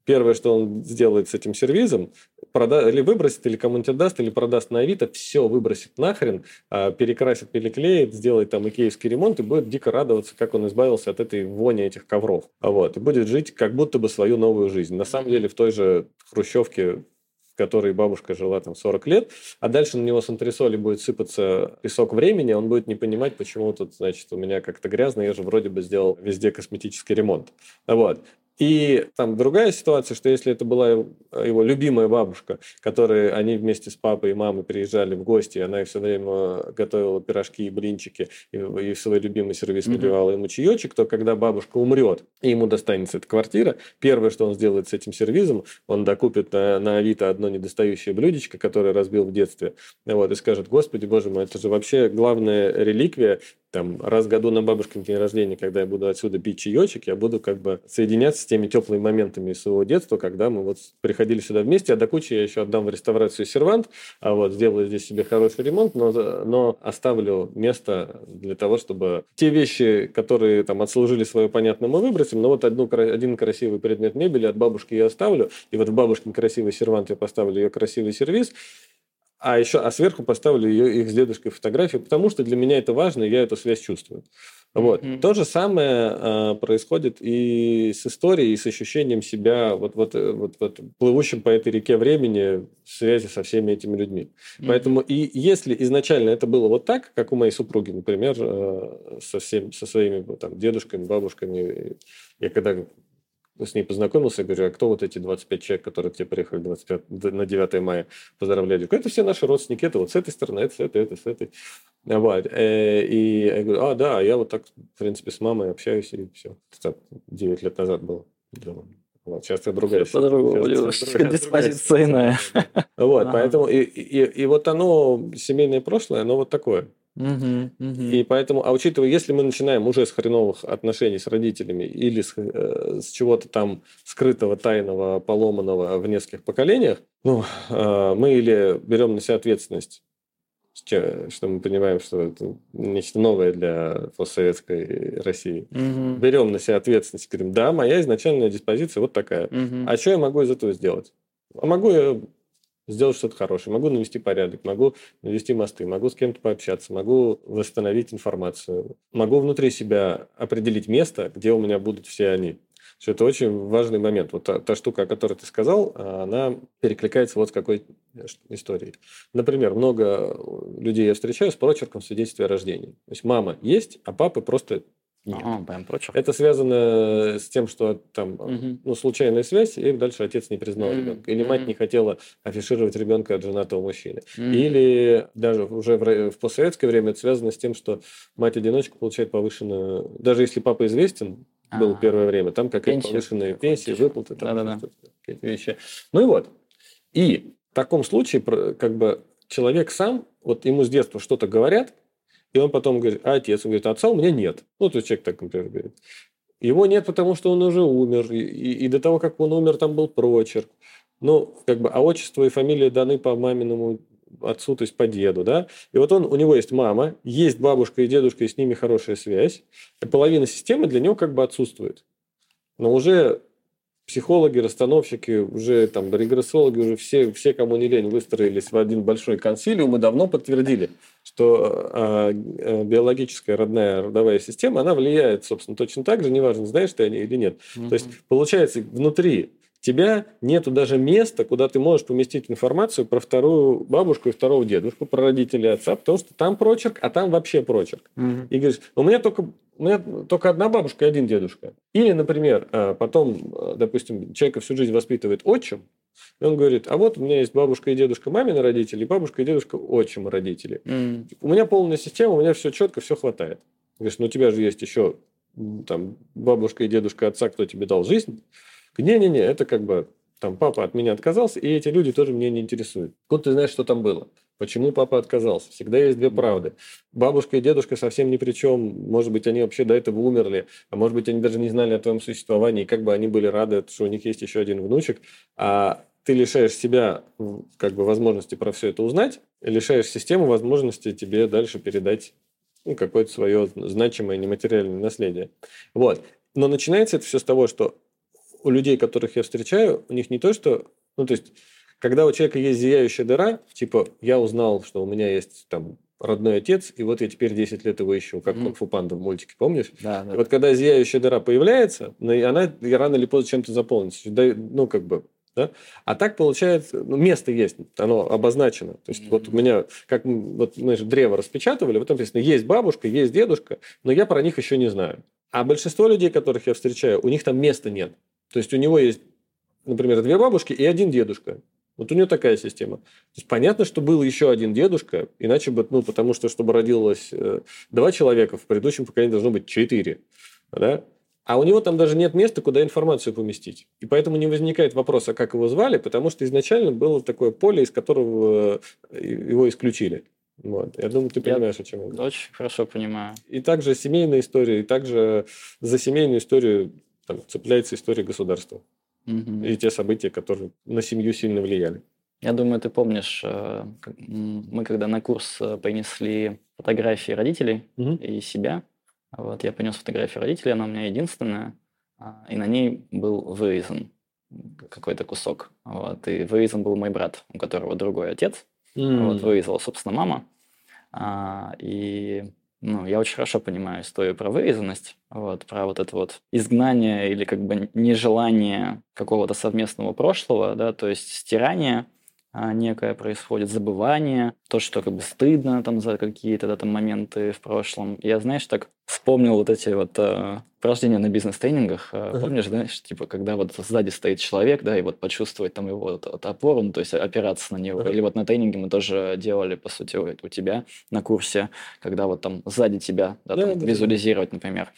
Первое, что он сделает с этим сервизом, прода... или выбросит, или кому-нибудь отдаст, или продаст на Авито, все выбросит нахрен, а, перекрасит, переклеит, сделает там икеевский ремонт и будет дико радоваться, как он избавился от этой вони этих ковров. Вот. И будет жить как будто бы свою новую жизнь. На самом деле в той же хрущевке в которой бабушка жила там 40 лет, а дальше на него с антресоли будет сыпаться песок времени, он будет не понимать, почему тут, значит, у меня как-то грязно, я же вроде бы сделал везде косметический ремонт. Вот. И там другая ситуация, что если это была его любимая бабушка, которой они вместе с папой и мамой приезжали в гости, и она все время готовила пирожки и блинчики, и, и в свой любимый сервис наливала ему чаечек, то когда бабушка умрет, и ему достанется эта квартира, первое, что он сделает с этим сервизом, он докупит на, на Авито одно недостающее блюдечко, которое разбил в детстве, вот, и скажет, господи, боже мой, это же вообще главная реликвия. Там раз в году на бабушкин день рождения, когда я буду отсюда пить чаечек, я буду как бы соединяться с теми теплыми моментами из своего детства, когда мы вот приходили сюда вместе, а до кучи я еще отдам в реставрацию сервант, а вот сделаю здесь себе хороший ремонт, но, но оставлю место для того, чтобы те вещи, которые там отслужили свое понятно, мы выбросим, но вот одну, один красивый предмет мебели от бабушки я оставлю, и вот в бабушкин красивый сервант я поставлю ее красивый сервис, а еще, а сверху поставлю ее, их с дедушкой фотографию, потому что для меня это важно, и я эту связь чувствую. Вот. Mm-hmm. То же самое э, происходит и с историей, и с ощущением себя вот, вот, э, вот, вот плывущим по этой реке времени в связи со всеми этими людьми. Mm-hmm. Поэтому и если изначально это было вот так, как у моей супруги, например, э, со, всем, со своими там, дедушками, бабушками, я когда с ней познакомился, говорю, а кто вот эти 25 человек, которые к тебе приехали 25, на 9 мая поздравляли? Говорю, это все наши родственники, это вот с этой стороны, это с этой, это с этой. Вот. Э, и я говорю, а, да, я вот так, в принципе, с мамой общаюсь, и все. Это 9 лет назад было. Вот, сейчас это другая По-другому, диспозиция иная. Вот, поэтому, и, и, и вот оно, семейное прошлое, оно вот такое. Угу, угу. И поэтому, а учитывая, если мы начинаем уже с хреновых отношений с родителями или с, э, с чего-то там скрытого, тайного, поломанного в нескольких поколениях, ну, э, мы или берем на себя ответственность, что мы понимаем, что это нечто новое для постсоветской России. Угу. Берем на себя ответственность, говорим, да, моя изначальная диспозиция вот такая. Угу. А что я могу из этого сделать? А могу я сделать что-то хорошее, могу навести порядок, могу навести мосты, могу с кем-то пообщаться, могу восстановить информацию, могу внутри себя определить место, где у меня будут все они. Что это очень важный момент. Вот та, та штука, о которой ты сказал, она перекликается вот с какой историей. Например, много людей я встречаю с прочерком свидетельства о рождении. То есть мама есть, а папы просто нет. А, прям. Это связано с тем, что там угу. ну, случайная связь, и дальше отец не признал Мгм. ребенка. Или мать не хотела афишировать ребенка от женатого мужчины. Мгм. Или даже уже в, в постсоветское время это связано с тем, что мать-одиночка получает повышенную... Даже если папа известен, был А. первое время, там какую-то пенсия, еще. выплаты, там Да-да-да. какие-то вещи. Ну и вот. И в таком случае как бы человек сам, вот ему с детства что-то говорят, и он потом говорит, а отец? Он говорит, а отца у меня нет. Ну, то есть человек так, например, говорит. Его нет, потому что он уже умер, и, и- и до того, как он умер, там был прочерк. Ну, как бы, а отчество и фамилия даны по маминому отцу, то есть по деду, да? И вот он, у него есть мама, есть бабушка и дедушка, и с ними хорошая связь. И половина системы для него как бы отсутствует. Но уже психологи, расстановщики, уже там регрессологи, уже все, все, кому не лень, выстроились в один большой консилиум и давно подтвердили, что э, э, биологическая родная родовая система, она влияет, собственно, точно так же, неважно, знаешь ты о ней или нет. То есть, получается, внутри тебя нету даже места, куда ты можешь поместить информацию про вторую бабушку и второго дедушку, про родителей отца, потому что там прочерк, а там вообще прочерк. Мгм. И говоришь, у меня только, у меня только одна бабушка и один дедушка. Или, например, а, потом, а, допустим, человека всю жизнь воспитывает отчим, и он говорит, а вот у меня есть бабушка и дедушка мамины родители, бабушка и дедушка отчима родители. М. У меня полная система, у меня все четко, все хватает. Говоришь, ну у тебя же есть еще там бабушка и дедушка отца, кто тебе дал жизнь. Не-не-не, это как бы там папа от меня отказался, и эти люди тоже меня не интересуют. Откуда ты знаешь, что там было? Почему папа отказался? Всегда есть две правды. Бабушка и дедушка совсем ни при чем. Может быть, они вообще до этого умерли. А может быть, они даже не знали о твоем существовании. И как бы они были рады, что у них есть еще один внучек. А ты лишаешь себя как бы возможности про все это узнать, лишаешь систему возможности тебе дальше передать ну, какое-то свое значимое нематериальное наследие. Вот. Но начинается это все с того, что у людей, которых я встречаю, у них не то, что... Ну, то есть, когда у человека есть зияющая дыра, типа, я узнал, что у меня есть там родной отец, и вот я теперь 10 лет его ищу, как Мгм. Кунг-фу Панда в мультике, помнишь? Да, да. И вот когда зияющая дыра появляется, она рано или поздно чем-то заполнится. Ну, как бы, да? А так получается, ну, место есть, оно обозначено. То есть, вот у меня, как вот мы же древо распечатывали, вот там написано, есть бабушка, есть дедушка, но я про них еще не знаю. А большинство людей, которых я встречаю, у них там места нет. То есть, у него есть, например, две бабушки и один дедушка. Вот у него такая система. То есть понятно, что был еще один дедушка, иначе бы, ну, потому что, чтобы родилось э, два человека, в предыдущем поколении должно быть четыре. Да? А у него там даже нет места, куда информацию поместить. И поэтому не возникает вопроса, как его звали, потому что изначально было такое поле, из которого э, его исключили. Вот. Я думаю, ты Я- понимаешь, о чем я говорю. Очень хорошо понимаю. И также семейная история, и также за семейную историю там, цепляется история государства. Мгм. И те события, которые на семью сильно влияли. Я думаю, ты помнишь, э, мы когда на курс э, принесли фотографии родителей и себя, вот я принес фотографию родителей, она у меня единственная, а, и на ней был вырезан какой-то кусок. Вот, и вырезан был мой брат, у которого другой отец. Вот, вырезала, собственно, мама. А, и ну, я очень хорошо понимаю историю про вырезанность, вот, про вот это вот изгнание или как бы нежелание какого-то совместного прошлого, да, то есть стирание некое происходит, забывание, то, что как бы стыдно там за какие-то да, там моменты в прошлом. Я, знаешь, так вспомнил вот эти вот э, упражнения на бизнес-тренингах. Э, Ага. Помнишь, знаешь, типа, когда вот сзади стоит человек, да, и вот почувствовать там его вот, вот опору, ну, то есть опираться на него. Ага. Или вот на тренинге мы тоже делали, по сути, у у тебя на курсе, когда вот там сзади тебя да, Да, там да. визуализировать, например.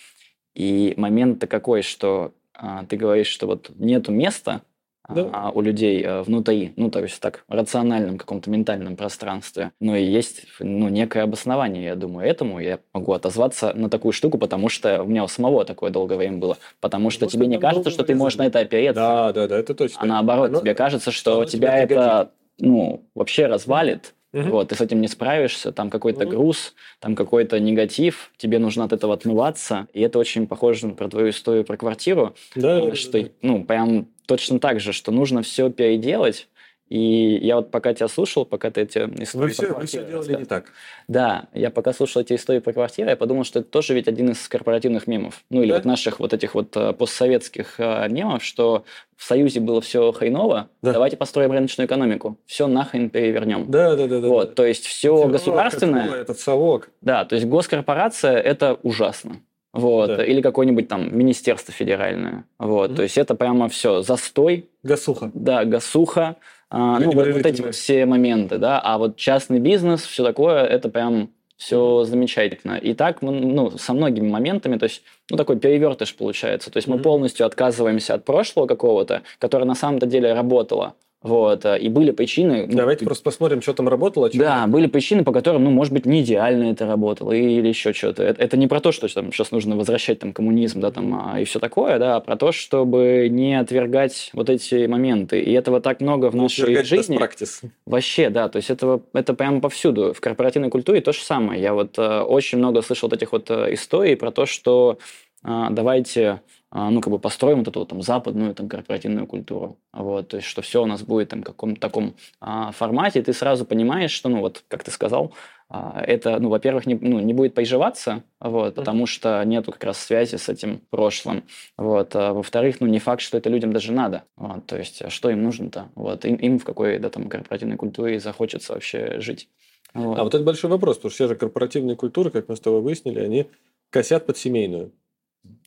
И момент-то какой, что а, ты говоришь, что вот нету места да. а, у людей а, внутри, ну, то есть так, рациональном каком-то ментальном пространстве. Но и есть, ну, некое обоснование, я думаю, этому. Я могу отозваться на такую штуку, потому что у меня у самого такое долгое время было. Потому что Может, тебе не кажется, что ты можешь на это опереться. Да, да, да, это точно. А наоборот, Но... тебе кажется, что тебя это, ну, вообще развалит, Угу. Вот, ты с этим не справишься, там какой-то угу. груз, там какой-то негатив, тебе нужно от этого отмываться, и это очень похоже про твою историю про квартиру, да, что, да, да. ну, прям точно так же, что нужно все переделать, и я вот пока тебя слушал, пока ты эти истории... Вы все, вы все делали не так. Да, я пока слушал эти истории про квартиры, я подумал, что это тоже ведь один из корпоративных мемов. Ну, или да? вот наших вот этих вот э, постсоветских э, мемов, что в Союзе было все хреново, да. давайте построим рыночную экономику. Все нахрен перевернем. Да, да, да. да вот, да. то есть все совок, государственное... Это, этот совок. Да, то есть госкорпорация – это ужасно. Вот, да. или какое-нибудь там министерство федеральное. Вот, mm то есть это прямо все застой. Гасуха. Да, гасуха. А, ну, вот, вот эти вот все моменты, да, а вот частный бизнес, все такое, это прям все замечательно. И так, ну, со многими моментами, то есть, ну, такой перевертыш получается. То есть мы полностью отказываемся от прошлого какого-то, которое на самом-то деле работало. Вот, э, и были причины... Ну, Давайте просто посмотрим, что там работало. Что да, были причины, по которым, ну, может быть, не идеально это работало или еще что-то. Это, это не про то, что там, сейчас нужно возвращать там, коммунизм да, там, а, и все такое, да, а про то, чтобы не отвергать вот эти моменты. И этого так много в нашей жизни. Practice. Вообще, да, то есть этого, это прямо повсюду. В корпоративной культуре то же самое. Я вот э, очень много слышал вот этих вот э, историй про то, что э, давайте ну, как бы построим вот эту вот, там западную там корпоративную культуру. Вот, то есть, что все у нас будет там в каком-то таком а, формате, и ты сразу понимаешь, что, ну, вот, как ты сказал, а, это, ну, во-первых, не, ну, не будет приживаться, вот, потому что нету как раз связи с этим прошлым, вот, а, во-вторых, ну, не факт, что это людям даже надо, вот, то есть, а что им нужно-то, вот, им, им в какой, да, там, корпоративной культуре захочется вообще жить. Вот. А вот это большой вопрос, потому что все же корпоративные культуры, как мы с тобой выяснили, они косят под семейную.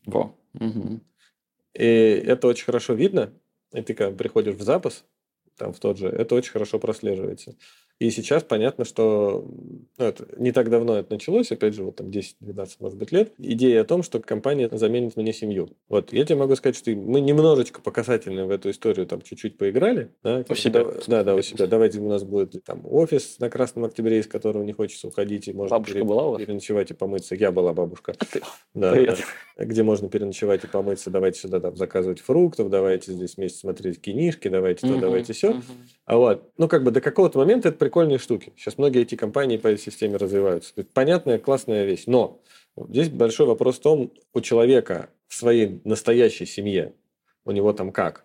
Во. Угу. И это очень хорошо видно. И ты когда приходишь в запас, там в тот же, это очень хорошо прослеживается. И сейчас понятно, что ну, это, не так давно это началось, опять же, вот там 10-12, может быть, лет, идея о том, что компания заменит мне семью. Вот, я тебе могу сказать, что мы немножечко по в эту историю там чуть-чуть поиграли. Да, у себя. Да, да, у себя. Давайте у нас будет там офис на Красном Октябре, из которого не хочется уходить, и можно бабушка пере... была у вас? переночевать и помыться. Я была бабушка. А *laughs* ты? Да, Привет. да. Где можно переночевать и помыться, давайте сюда там заказывать фруктов, давайте здесь вместе смотреть кинишки, давайте то, давайте все. А вот, ну как бы до какого-то момента это прикольные штуки. Сейчас многие эти компании по этой системе развиваются. Понятная, классная вещь. Но здесь большой вопрос в том, у человека в своей настоящей семье, у него там как?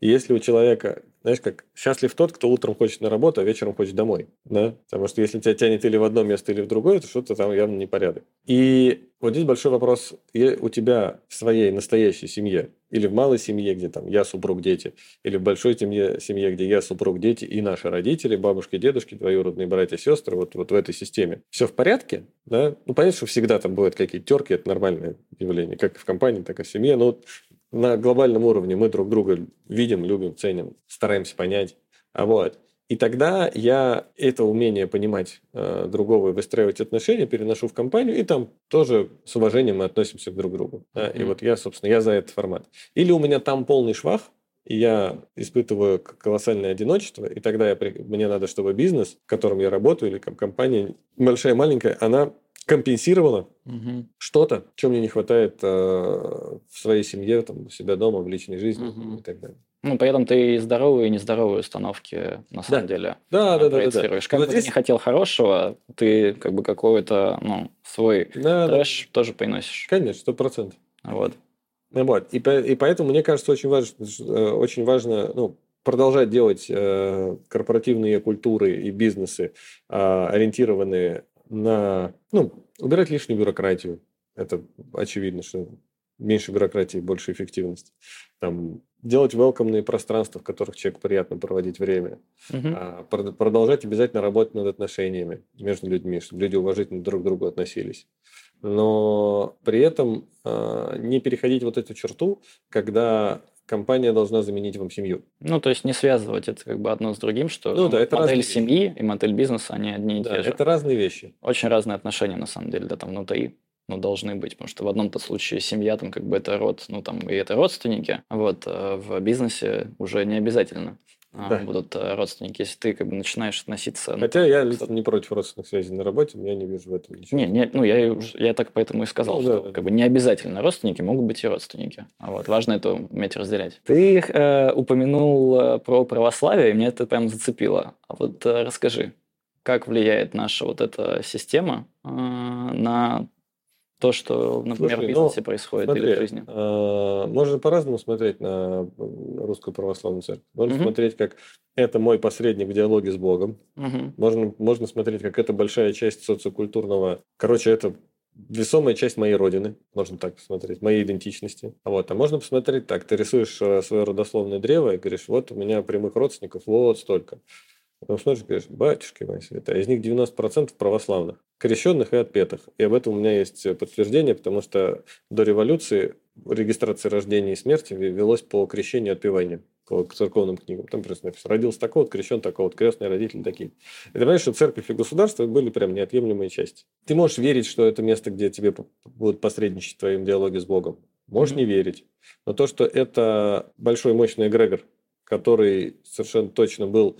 И если у человека, знаешь, как счастлив тот, кто утром хочет на работу, а вечером хочет домой. Да? Потому что если тебя тянет или в одно место, или в другое, то что-то там явно непорядок. И вот здесь большой вопрос. У тебя в своей настоящей семье или в малой семье, где там я, супруг, дети, или в большой семье, семье где я, супруг, дети и наши родители, бабушки, дедушки, двоюродные братья, сестры, вот, вот в этой системе. Все в порядке? Да? Ну, понятно, что всегда там бывают какие-то терки, это нормальное явление, как в компании, так и в семье. Но на глобальном уровне мы друг друга видим, любим, ценим, стараемся понять. А вот. И тогда я это умение понимать э, другого и выстраивать отношения переношу в компанию, и там тоже с уважением мы относимся друг к другу. Да? Mm-hmm. И вот я, собственно, я за этот формат. Или у меня там полный швах, и я испытываю колоссальное одиночество, и тогда я, мне надо, чтобы бизнес, в котором я работаю, или компания, большая, маленькая, она компенсировала угу. что-то, чем мне не хватает э, в своей семье, там, у себя дома, в личной жизни угу. и так далее. Ну, при этом ты и здоровые, и нездоровые установки, на самом да. деле, да, да, да, да, да. Как вот бы здесь... ты не хотел хорошего, ты как бы какой-то, ну, свой да, трэш да. тоже приносишь. Конечно, сто процентов. Вот. Вот. И, и поэтому, мне кажется, очень важно, э, очень важно ну, продолжать делать э, корпоративные культуры и бизнесы, э, ориентированные на, ну, убирать лишнюю бюрократию. Это очевидно, что меньше бюрократии, больше эффективности. Там, делать велкомные пространства, в которых человеку приятно проводить время. Угу. А, продолжать обязательно работать над отношениями между людьми, чтобы люди уважительно друг к другу относились. Но при этом а, не переходить вот эту черту, когда компания должна заменить вам семью. Ну, то есть не связывать это как бы одно с другим, что ну, да, это модель семьи вещи. и модель бизнеса, они одни и да, те же. это разные вещи. Очень разные отношения, на самом деле, да, там внутри. ну, должны быть, потому что в одном-то случае семья, там, как бы это род, ну, там, и это родственники, вот, а в бизнесе уже не обязательно а, да. будут э, родственники, если ты как бы начинаешь относиться... Ну, Хотя ну, я лично не против родственных связей на работе, я не вижу в этом ничего. Не, не ну я, я так поэтому и сказал, ну, что да, как бы не обязательно родственники, могут быть и родственники. А вот, важно это уметь разделять. Ты э, упомянул э, про православие, и меня это прям зацепило. А вот э, расскажи, как влияет наша вот эта система э, на то, что, например, Слушай, в бизнесе ну, происходит смотри, или в жизни? Э, можно по-разному смотреть на русскую православную церковь. Можно угу. смотреть, как это мой посредник в диалоге с Богом. Угу. Можно, можно смотреть, как это большая часть социокультурного... Короче, это весомая часть моей родины, можно так посмотреть, моей идентичности. Вот. А можно посмотреть так, ты рисуешь э, свое родословное древо и говоришь, вот у меня прямых родственников вот столько. Потом смотришь, говоришь, батюшки мои святые, а из них 90% православных, крещенных и отпетых. И об этом у меня есть подтверждение, потому что до революции регистрация рождения и смерти велась по крещению и отпеванию по церковным книгам. Там просто написано, родился такой-вот, крещен такой-вот, крестные родители такие. И ты понимаешь, что церковь и государство были прям неотъемлемые части. Ты можешь верить, что это место, где тебе будут посредничать в твоем диалоге с Богом. Можешь mm-hmm. не верить. Но то, что это большой мощный эгрегор, который совершенно точно был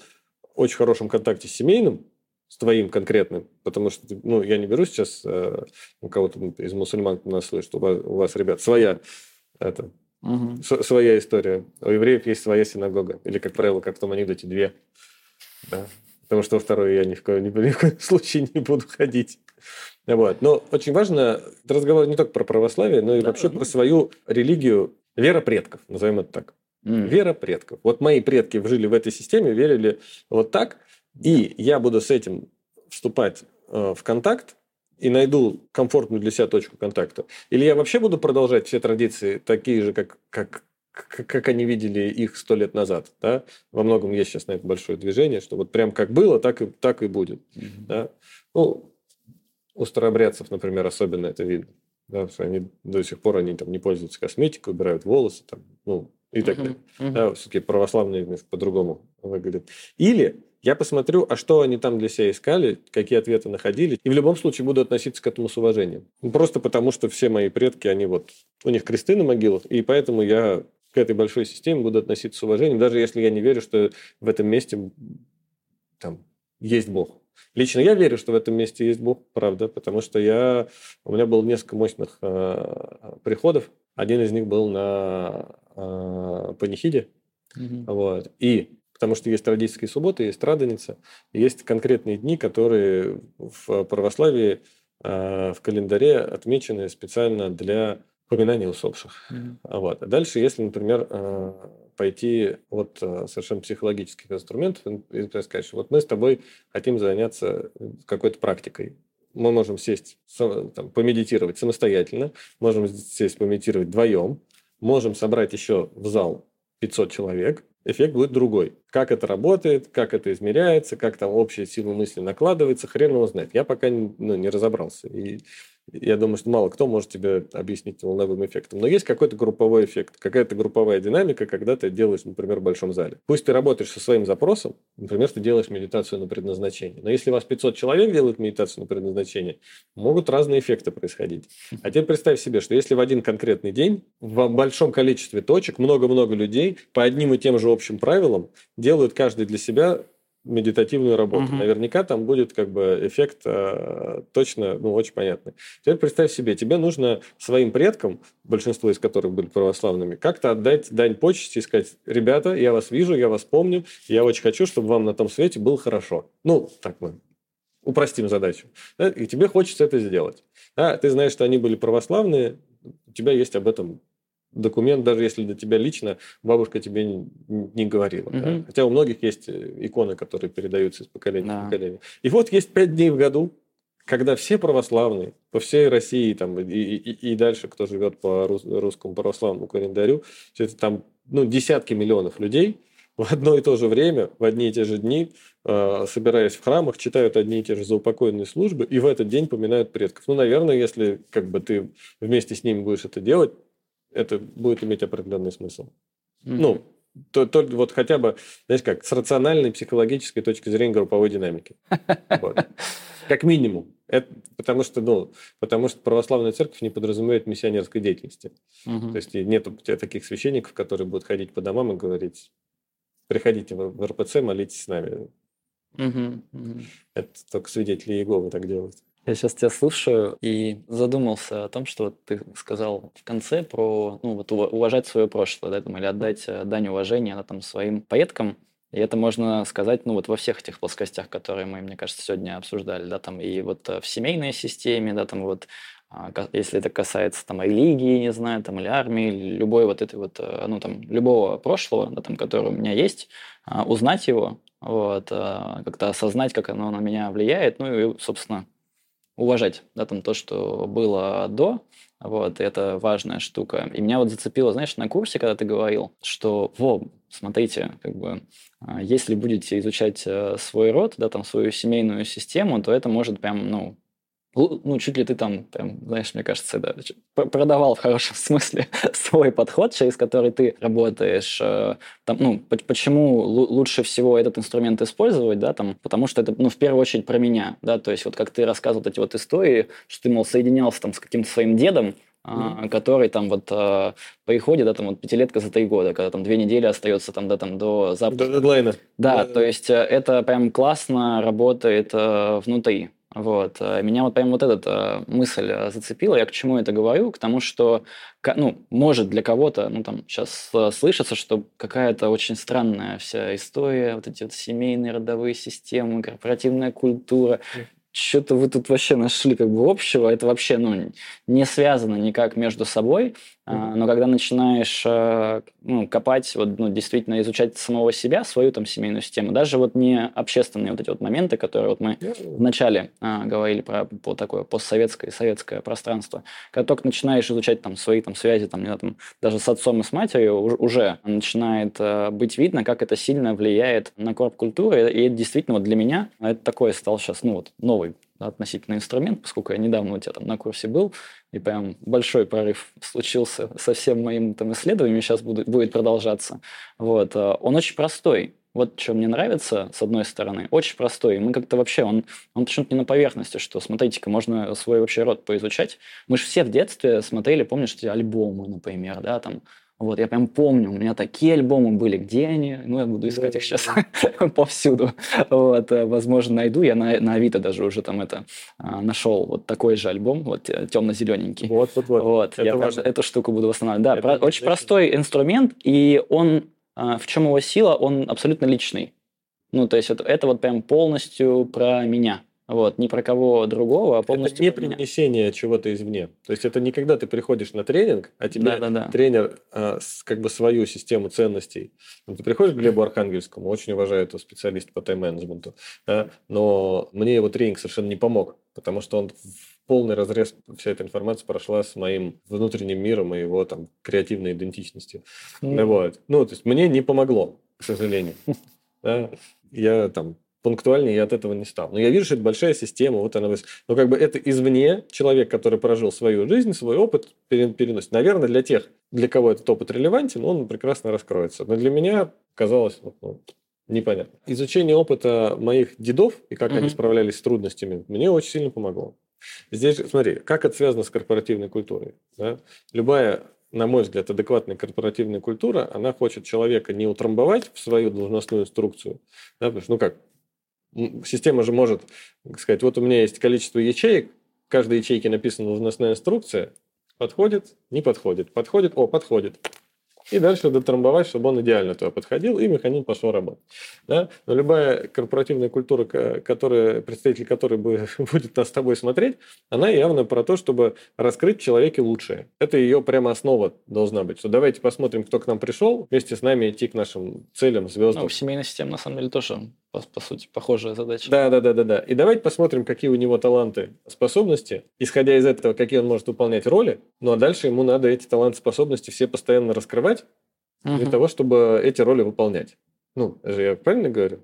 очень хорошем контакте с семейным, с твоим конкретным, потому что, ну, я не беру сейчас э, у кого-то из мусульман нас слышит, у вас, у вас, ребят, своя, это, угу. своя история. У евреев есть своя синагога, или, как правило, как в том анекдоте, две. Да? Потому что во второй я ни в, коем, ни, ни в коем *laughs* случае не буду ходить. Вот. Но очень важно, разговор не только про православие, но и да, вообще да. про свою религию, вера предков, назовем это так. Mm. Вера предков. Вот мои предки жили в этой системе, верили вот так, и я буду с этим вступать э, в контакт и найду комфортную для себя точку контакта. Или я вообще буду продолжать все традиции такие же, как, как, как они видели их сто лет назад. Да? Во многом есть сейчас на это большое движение, что вот прям как было, так и, так и будет. Mm-hmm. Да? Ну, у старообрядцев, например, особенно это видно. Да, что они до сих пор они там не пользуются косметикой, убирают волосы, там, ну, и так далее. Uh-huh. Да, все-таки православные по-другому выглядят. Или я посмотрю, а что они там для себя искали, какие ответы находили, и в любом случае буду относиться к этому с уважением. Ну, просто потому, что все мои предки, они вот, у них кресты на могилах, и поэтому я к этой большой системе буду относиться с уважением, даже если я не верю, что в этом месте там есть Бог. Лично я верю, что в этом месте есть Бог, правда, потому что я, у меня было несколько мощных э, приходов. Один из них был на э, панихиде. Угу. Вот. И потому что есть традические субботы, есть Радоница, есть конкретные дни, которые в православии э, в календаре отмечены специально для упоминания усопших. Mm-hmm. Вот. А дальше, если, например, э, пойти от э, совершенно психологических инструментов и сказать, вот мы с тобой хотим заняться какой-то практикой. Мы можем сесть, там, помедитировать самостоятельно, можем сесть помедитировать вдвоем, можем собрать еще в зал 500 человек, эффект будет другой. Как это работает, как это измеряется, как там общая сила мысли накладывается, хрен его знает. Я пока ну, не разобрался. И я думаю, что мало кто может тебе объяснить волновым эффектом. Но есть какой-то групповой эффект, какая-то групповая динамика, когда ты делаешь, например, в большом зале. Пусть ты работаешь со своим запросом, например, ты делаешь медитацию на предназначение. Но если у вас 500 человек делают медитацию на предназначение, могут разные эффекты происходить. А теперь представь себе, что если в один конкретный день в большом количестве точек много-много людей по одним и тем же общим правилам делают каждый для себя медитативную работу. Угу. Наверняка там будет как бы эффект э, точно, ну, очень понятный. Теперь представь себе, тебе нужно своим предкам, большинство из которых были православными, как-то отдать дань почести и сказать, ребята, я вас вижу, я вас помню, я очень хочу, чтобы вам на том свете было хорошо. Ну, так мы упростим задачу. Да? И тебе хочется это сделать. Да? Ты знаешь, что они были православные, у тебя есть об этом документ, даже если для тебя лично бабушка тебе не, не говорила. Угу. Да? Хотя у многих есть э, иконы, которые передаются из поколения да. в поколение. И вот есть пять дней в году, когда все православные по всей России там, и, и, и дальше, кто живет по русскому православному календарю, это там ну, десятки миллионов людей в одно и то же время, в одни и те же дни, э, собираясь в храмах, читают одни и те же заупокойные службы и в этот день поминают предков. Ну, наверное, если как бы ты вместе с ними будешь это делать, это будет иметь определенный смысл. Mm-hmm. Ну, то, то, вот хотя бы, знаешь как, с рациональной психологической точки зрения групповой динамики. *laughs* Вот. Как минимум. Это, потому что, ну, потому что православная церковь не подразумевает миссионерской деятельности. Угу. То есть нет у тебя таких священников, которые будут ходить по домам и говорить, приходите в РПЦ, молитесь с нами. Угу, угу. Это только свидетели Иеговы так делают. Я сейчас тебя слушаю и задумался о том, что вот ты сказал в конце про ну, вот уважать свое прошлое, да, там, или отдать э, дань уважения да, там, своим поеткам. И это можно сказать, ну, вот во всех этих плоскостях, которые мы, мне кажется, сегодня обсуждали, да, там, и вот э, в семейной системе, да, там, вот, а, если это касается, там, религии, не знаю, там, или армии, или любой вот этой вот, э, ну, там, любого прошлого, да, там, который у меня есть, а, узнать его, вот, как-то осознать, как оно на меня влияет, ну, и, собственно, уважать, да, там то, что было до, вот, это важная штука. И меня вот зацепило, знаешь, на курсе, когда ты говорил, что, во, смотрите, как бы, а, если будете изучать э, свой род, да, там, свою семейную систему, то это может прям, ну, ну, чуть ли ты там, прям, знаешь, мне кажется, да, продавал в хорошем *laughs* смысле свой подход, через который ты работаешь. Э, там, ну, почему лучше всего этот инструмент использовать, да, там, потому что это, ну, в первую очередь про меня, да, то есть вот как ты рассказывал эти вот истории, что ты, мол, соединялся там с каким-то своим дедом, Mm-hmm. который там вот а, приходит, да, там вот пятилетка за три года, когда там две недели остается там, да, там до запуска. До дедлайна. Да, да, то есть э, это прям классно работает а, внутри. Вот. Э, меня вот прям вот эта мысль э, зацепила. Я к чему это говорю? К тому, что, ну, может для кого-то, ну, там, сейчас э, слышится, что какая-то очень странная вся история, вот эти вот семейные родовые системы, корпоративная культура что-то вы тут вообще нашли как бы общего, это вообще ну, не связано никак между собой. Но когда начинаешь э, ну, копать, вот, ну, действительно изучать самого себя, свою там семейную систему, даже вот не общественные вот эти вот моменты, которые вот мы вначале а, говорили про, про такое постсоветское и советское пространство, когда только начинаешь изучать там свои там связи, там, не знаю, там, даже с отцом и с матерью, уже начинает а, быть видно, как это сильно влияет на корп культуры, и это действительно вот для меня это такое стал сейчас, ну вот, новый относительно инструмент, поскольку я недавно у тебя там на курсе был, и прям большой прорыв случился со всем моим там исследованием, сейчас будет, будет продолжаться. Вот. А, он очень простой. Вот что мне нравится, с одной стороны, очень простой. Мы как-то вообще, он, он почему-то не на поверхности, что, смотрите-ка, можно свой вообще род поизучать. Мы же все в детстве смотрели, помнишь, эти альбомы, например, да, там, вот, я прям помню, у меня такие альбомы были, где они? Ну, я буду искать их сейчас *laughs* повсюду. Вот, э, возможно, найду. Я на, на Авито даже уже там это а, нашел вот такой же альбом, вот э, темно-зелененький. Вот, вот, вот. Вот, это я важно. эту штуку буду восстанавливать. Да, про, очень простой инструмент, и он, а, в чем его сила, он абсолютно личный. Ну, то есть это, это вот прям полностью про меня. Вот, не про кого другого, а полностью Это не принесение чего-то извне. То есть это не когда ты приходишь на тренинг, а тебе да, да, да. тренер а, с, как бы свою систему ценностей. Ну, ты приходишь к Глебу Архангельскому, очень уважаю этого специалиста по тайм-менеджменту, да, но мне его тренинг совершенно не помог, потому что он в полный разрез вся эта информация прошла с моим внутренним миром и его там креативной идентичностью. Mm. Вот. Ну, то есть мне не помогло, к сожалению. *laughs* Я там пунктуальнее я от этого не стал. Но я вижу, что это большая система, вот она... Но как бы это извне человек, который прожил свою жизнь, свой опыт переносит. Наверное, для тех, для кого этот опыт релевантен, он прекрасно раскроется. Но для меня казалось ну, непонятно. Изучение опыта моих дедов и как mm-hmm. они справлялись с трудностями мне очень сильно помогло. Здесь, смотри, как это связано с корпоративной культурой. Да? Любая на мой взгляд, адекватная корпоративная культура, она хочет человека не утрамбовать в свою должностную инструкцию, да, потому что, ну как, Система же может сказать, вот у меня есть количество ячеек, каждой ячейке написана должностная инструкция, подходит, не подходит, подходит, о, подходит и дальше дотрамбовать, чтобы он идеально туда подходил, и механизм пошел работать. Да? Но любая корпоративная культура, которая, представитель которой *laughs* будет нас с тобой смотреть, она явно про то, чтобы раскрыть в человеке лучшее. Это ее прямо основа должна быть. Что давайте посмотрим, кто к нам пришел, вместе с нами идти к нашим целям, звездам. Ну, семейная система, на самом деле, тоже, по, по сути, похожая задача. Да, да, да, да, да. И давайте посмотрим, какие у него таланты, способности, исходя из этого, какие он может выполнять роли. Ну, а дальше ему надо эти таланты, способности все постоянно раскрывать, угу. для того, чтобы эти роли выполнять. Ну, же я правильно говорю?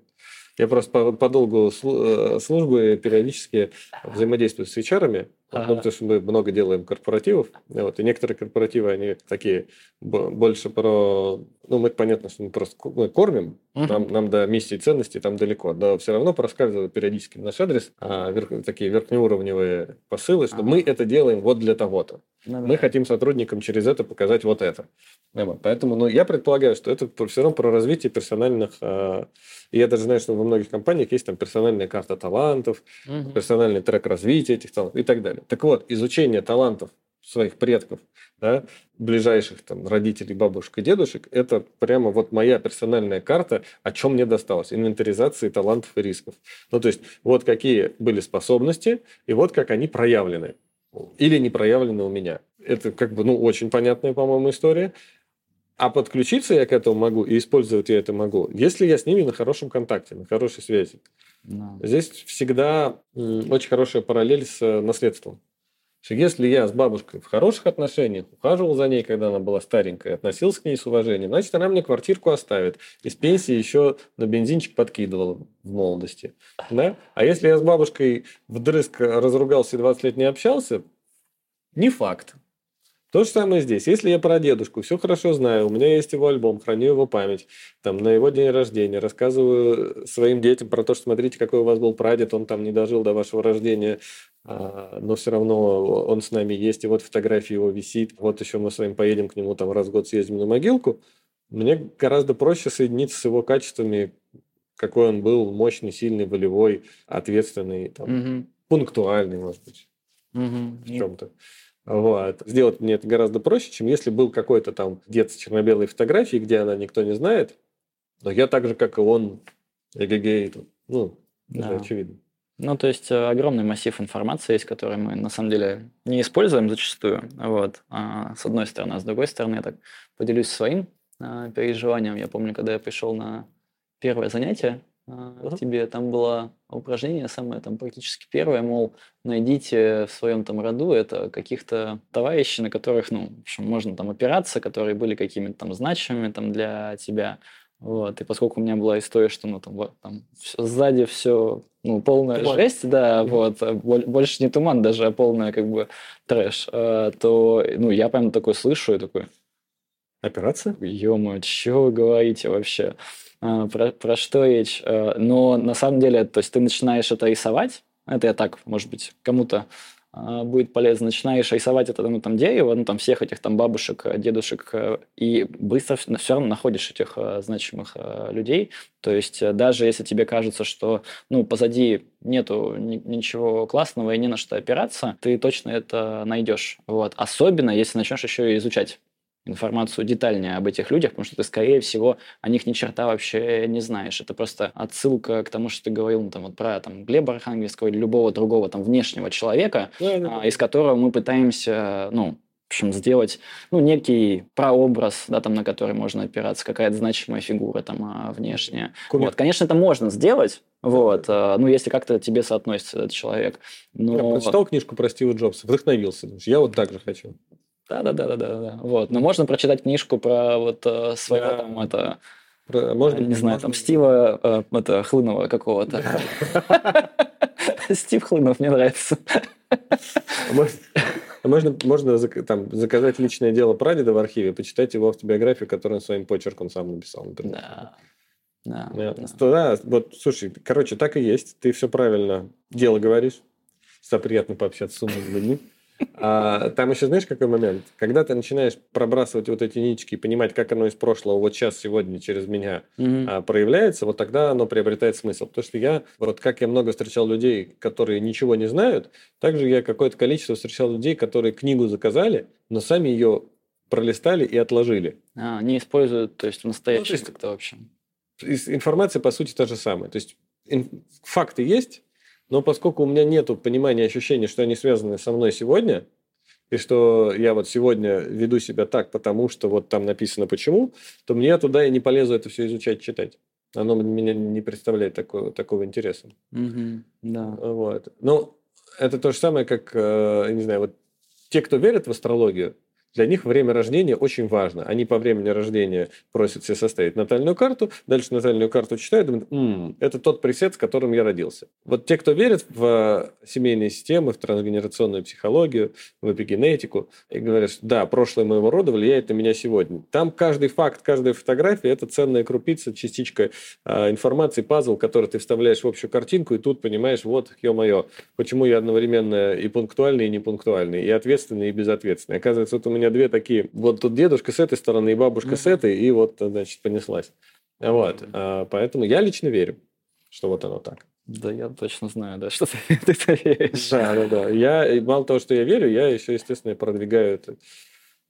Я просто по, по долгу э, службы периодически взаимодействую с HR. Ну, потому что мы много делаем корпоративов, вот, и некоторые корпоративы, они такие больше про... Ну, мы, понятно, что мы просто мы кормим, угу. нам, нам до миссии ценностей там далеко, но все равно проскальзывают периодически наш адрес а, верх, такие верхнеуровневые посылы, что ага. мы это делаем вот для того-то. Ну, мы да. хотим сотрудникам через это показать вот это. Поэтому ну, я предполагаю, что это все равно про развитие персональных... Э, я даже знаю, что во многих компаниях есть там персональная карта талантов, угу. персональный трек развития этих талантов и так далее. Так вот, изучение талантов своих предков, да, ближайших там родителей, бабушек и дедушек, это прямо вот моя персональная карта, о чем мне досталось, инвентаризации талантов и рисков. Ну, то есть, вот какие были способности, и вот как они проявлены или не проявлены у меня. Это как бы, ну, очень понятная, по-моему, история. А подключиться я к этому могу и использовать я это могу, если я с ними на хорошем контакте, на хорошей связи. No. Здесь всегда очень хорошая параллель с э, наследством. Что если я с бабушкой в хороших отношениях, ухаживал за ней, когда она была старенькая, относился к ней с уважением, значит, она мне квартирку оставит. Из пенсии еще на бензинчик подкидывала в молодости. Да? А если я с бабушкой вдрызг разругался и 20 лет не общался, не факт. То же самое здесь. Если я про дедушку все хорошо знаю, у меня есть его альбом, храню его память, там, на его день рождения, рассказываю своим детям про то, что смотрите, какой у вас был прадед, он там не дожил до вашего рождения, а, но все равно он с нами есть, и вот фотография его висит, вот еще мы с вами поедем к нему там раз в год съездим на могилку, мне гораздо проще соединиться с его качествами, какой он был, мощный, сильный, волевой, ответственный, там, угу. пунктуальный, может быть, угу. в чем-то. Вот. Сделать мне это гораздо проще, чем если был какой-то там дед с черно-белой фотографией, где она никто не знает, но я так же, как и он, эгегей, ну, да. это очевидно. Ну, то есть э, огромный массив информации есть, который мы на самом деле не используем зачастую. Вот. А, с одной стороны, а с другой стороны, я так поделюсь своим а, переживанием. Я помню, когда я пришел на первое занятие uh-huh. тебе, там было упражнение самое там практически первое, мол, найдите в своем там роду это каких-то товарищей, на которых, ну, в общем, можно там опираться, которые были какими-то там значимыми там для тебя. Вот, и поскольку у меня была история, что ну там, там все, сзади все ну, полная туман. жесть, да, mm-hmm. вот, а больше не туман даже, а полная как бы трэш, а, то ну, я прям такой слышу и такой... Операция? Ё-моё, что вы говорите вообще? А, про, про что речь? Но на самом деле, то есть ты начинаешь это рисовать, это я так, может быть, кому-то а, будет полезно. Начинаешь рисовать это ну, там, дерево, ну, там, всех этих там бабушек, э, дедушек, э, и быстро все равно находишь этих э, значимых людей. То есть даже если тебе кажется, что ну, позади нету ничего классного и не на что опираться, ты точно это найдешь. Вот. Особенно, если начнешь еще и изучать информацию детальнее об этих людях, потому что ты, скорее всего, о них ни черта вообще не знаешь. Это просто отсылка к тому, что ты говорил ну, там, вот, про там, Глеба Архангельского или любого другого там, внешнего человека, да, да. А, из которого мы пытаемся ну, в общем, сделать ну, некий прообраз, да, там, на который можно опираться, какая-то значимая фигура там а, внешняя. Кумир. Вот, конечно, это можно сделать, вот, а, ну, если как-то тебе соотносится этот человек. Но... Я прочитал книжку про Стива Джобса, вдохновился. Я вот так же хочу. Да, да, да, да, да, да. Вот. Но можно прочитать книжку про вот э, своего да. там это. Про, можно, не знаю, можно... там Стива э, это, Хлынова какого-то. *laughs* Стив Хлынов, мне нравится. Можно, можно там, заказать личное дело прадеда в архиве, почитать его автобиографию, которую он своим почерком сам написал. Например. Да. Да, да. да, вот, слушай, короче, так и есть. Ты все правильно дело говоришь. Всегда приятно пообщаться с умными людьми. А, там еще знаешь, какой момент? Когда ты начинаешь пробрасывать вот эти ниточки и понимать, как оно из прошлого вот сейчас, сегодня, через меня mm-hmm. а, проявляется, вот тогда оно приобретает смысл. Потому что я, вот как я много встречал людей, которые ничего не знают, также я какое-то количество встречал людей, которые книгу заказали, но сами ее пролистали и отложили. А, не используют, то есть в настоящем ну, как-то вообще. Информация, по сути, та же самая. То есть факты есть, но поскольку у меня нет понимания, ощущения, что они связаны со мной сегодня, и что я вот сегодня веду себя так, потому что вот там написано почему, то мне туда и не полезу это все изучать, читать. Оно меня не представляет такого, такого интереса. Угу, да. Вот. Ну, это то же самое, как, э, не знаю, вот те, кто верят в астрологию, Для них время рождения очень важно. Они по времени рождения просят себе составить натальную карту, дальше натальную карту читают, думают, М, это тот пресет, с которым я родился. Вот те, кто верит в семейные системы, в трансгенерационную психологию, в эпигенетику, и говорят, что да, прошлое моего рода влияет на меня сегодня. Там каждый факт, каждая фотография – это ценная крупица, частичка э, информации, пазл, который ты вставляешь в общую картинку, и тут понимаешь, вот, ё-моё, почему я одновременно и пунктуальный, и непунктуальный, и ответственный, и безответственный. Оказывается, вот у меня меня две такие, вот тут дедушка с этой стороны и бабушка mm-hmm. с этой, и вот, значит, понеслась. Вот, mm-hmm. поэтому я лично верю, что вот оно так. Да, я точно знаю, да, что ты, *laughs* ты веришь. Да, да, да. Я, мало того, что я верю, я еще, естественно, продвигаю эту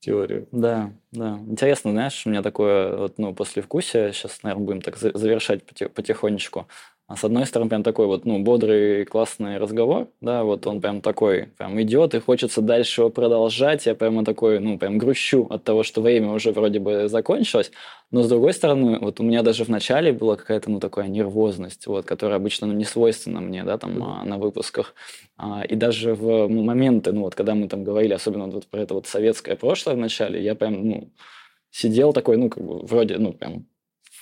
теорию. Да, да. Интересно, знаешь, у меня такое, вот, ну, послевкусие, сейчас, наверное, будем так завершать потихонечку. А с одной стороны, прям такой вот, ну, бодрый, классный разговор, да, вот он прям такой, прям идет, и хочется дальше его продолжать. Я прямо такой, ну, прям грущу от того, что время уже вроде бы закончилось. Но с другой стороны, вот у меня даже в начале была какая-то, ну, такая нервозность, вот, которая обычно, ну, не свойственна мне, да, там, mm-hmm. на выпусках. А, и даже в ну, моменты, ну, вот, когда мы там говорили, особенно вот про это вот советское прошлое в начале, я прям, ну, сидел такой, ну, как бы, вроде, ну, прям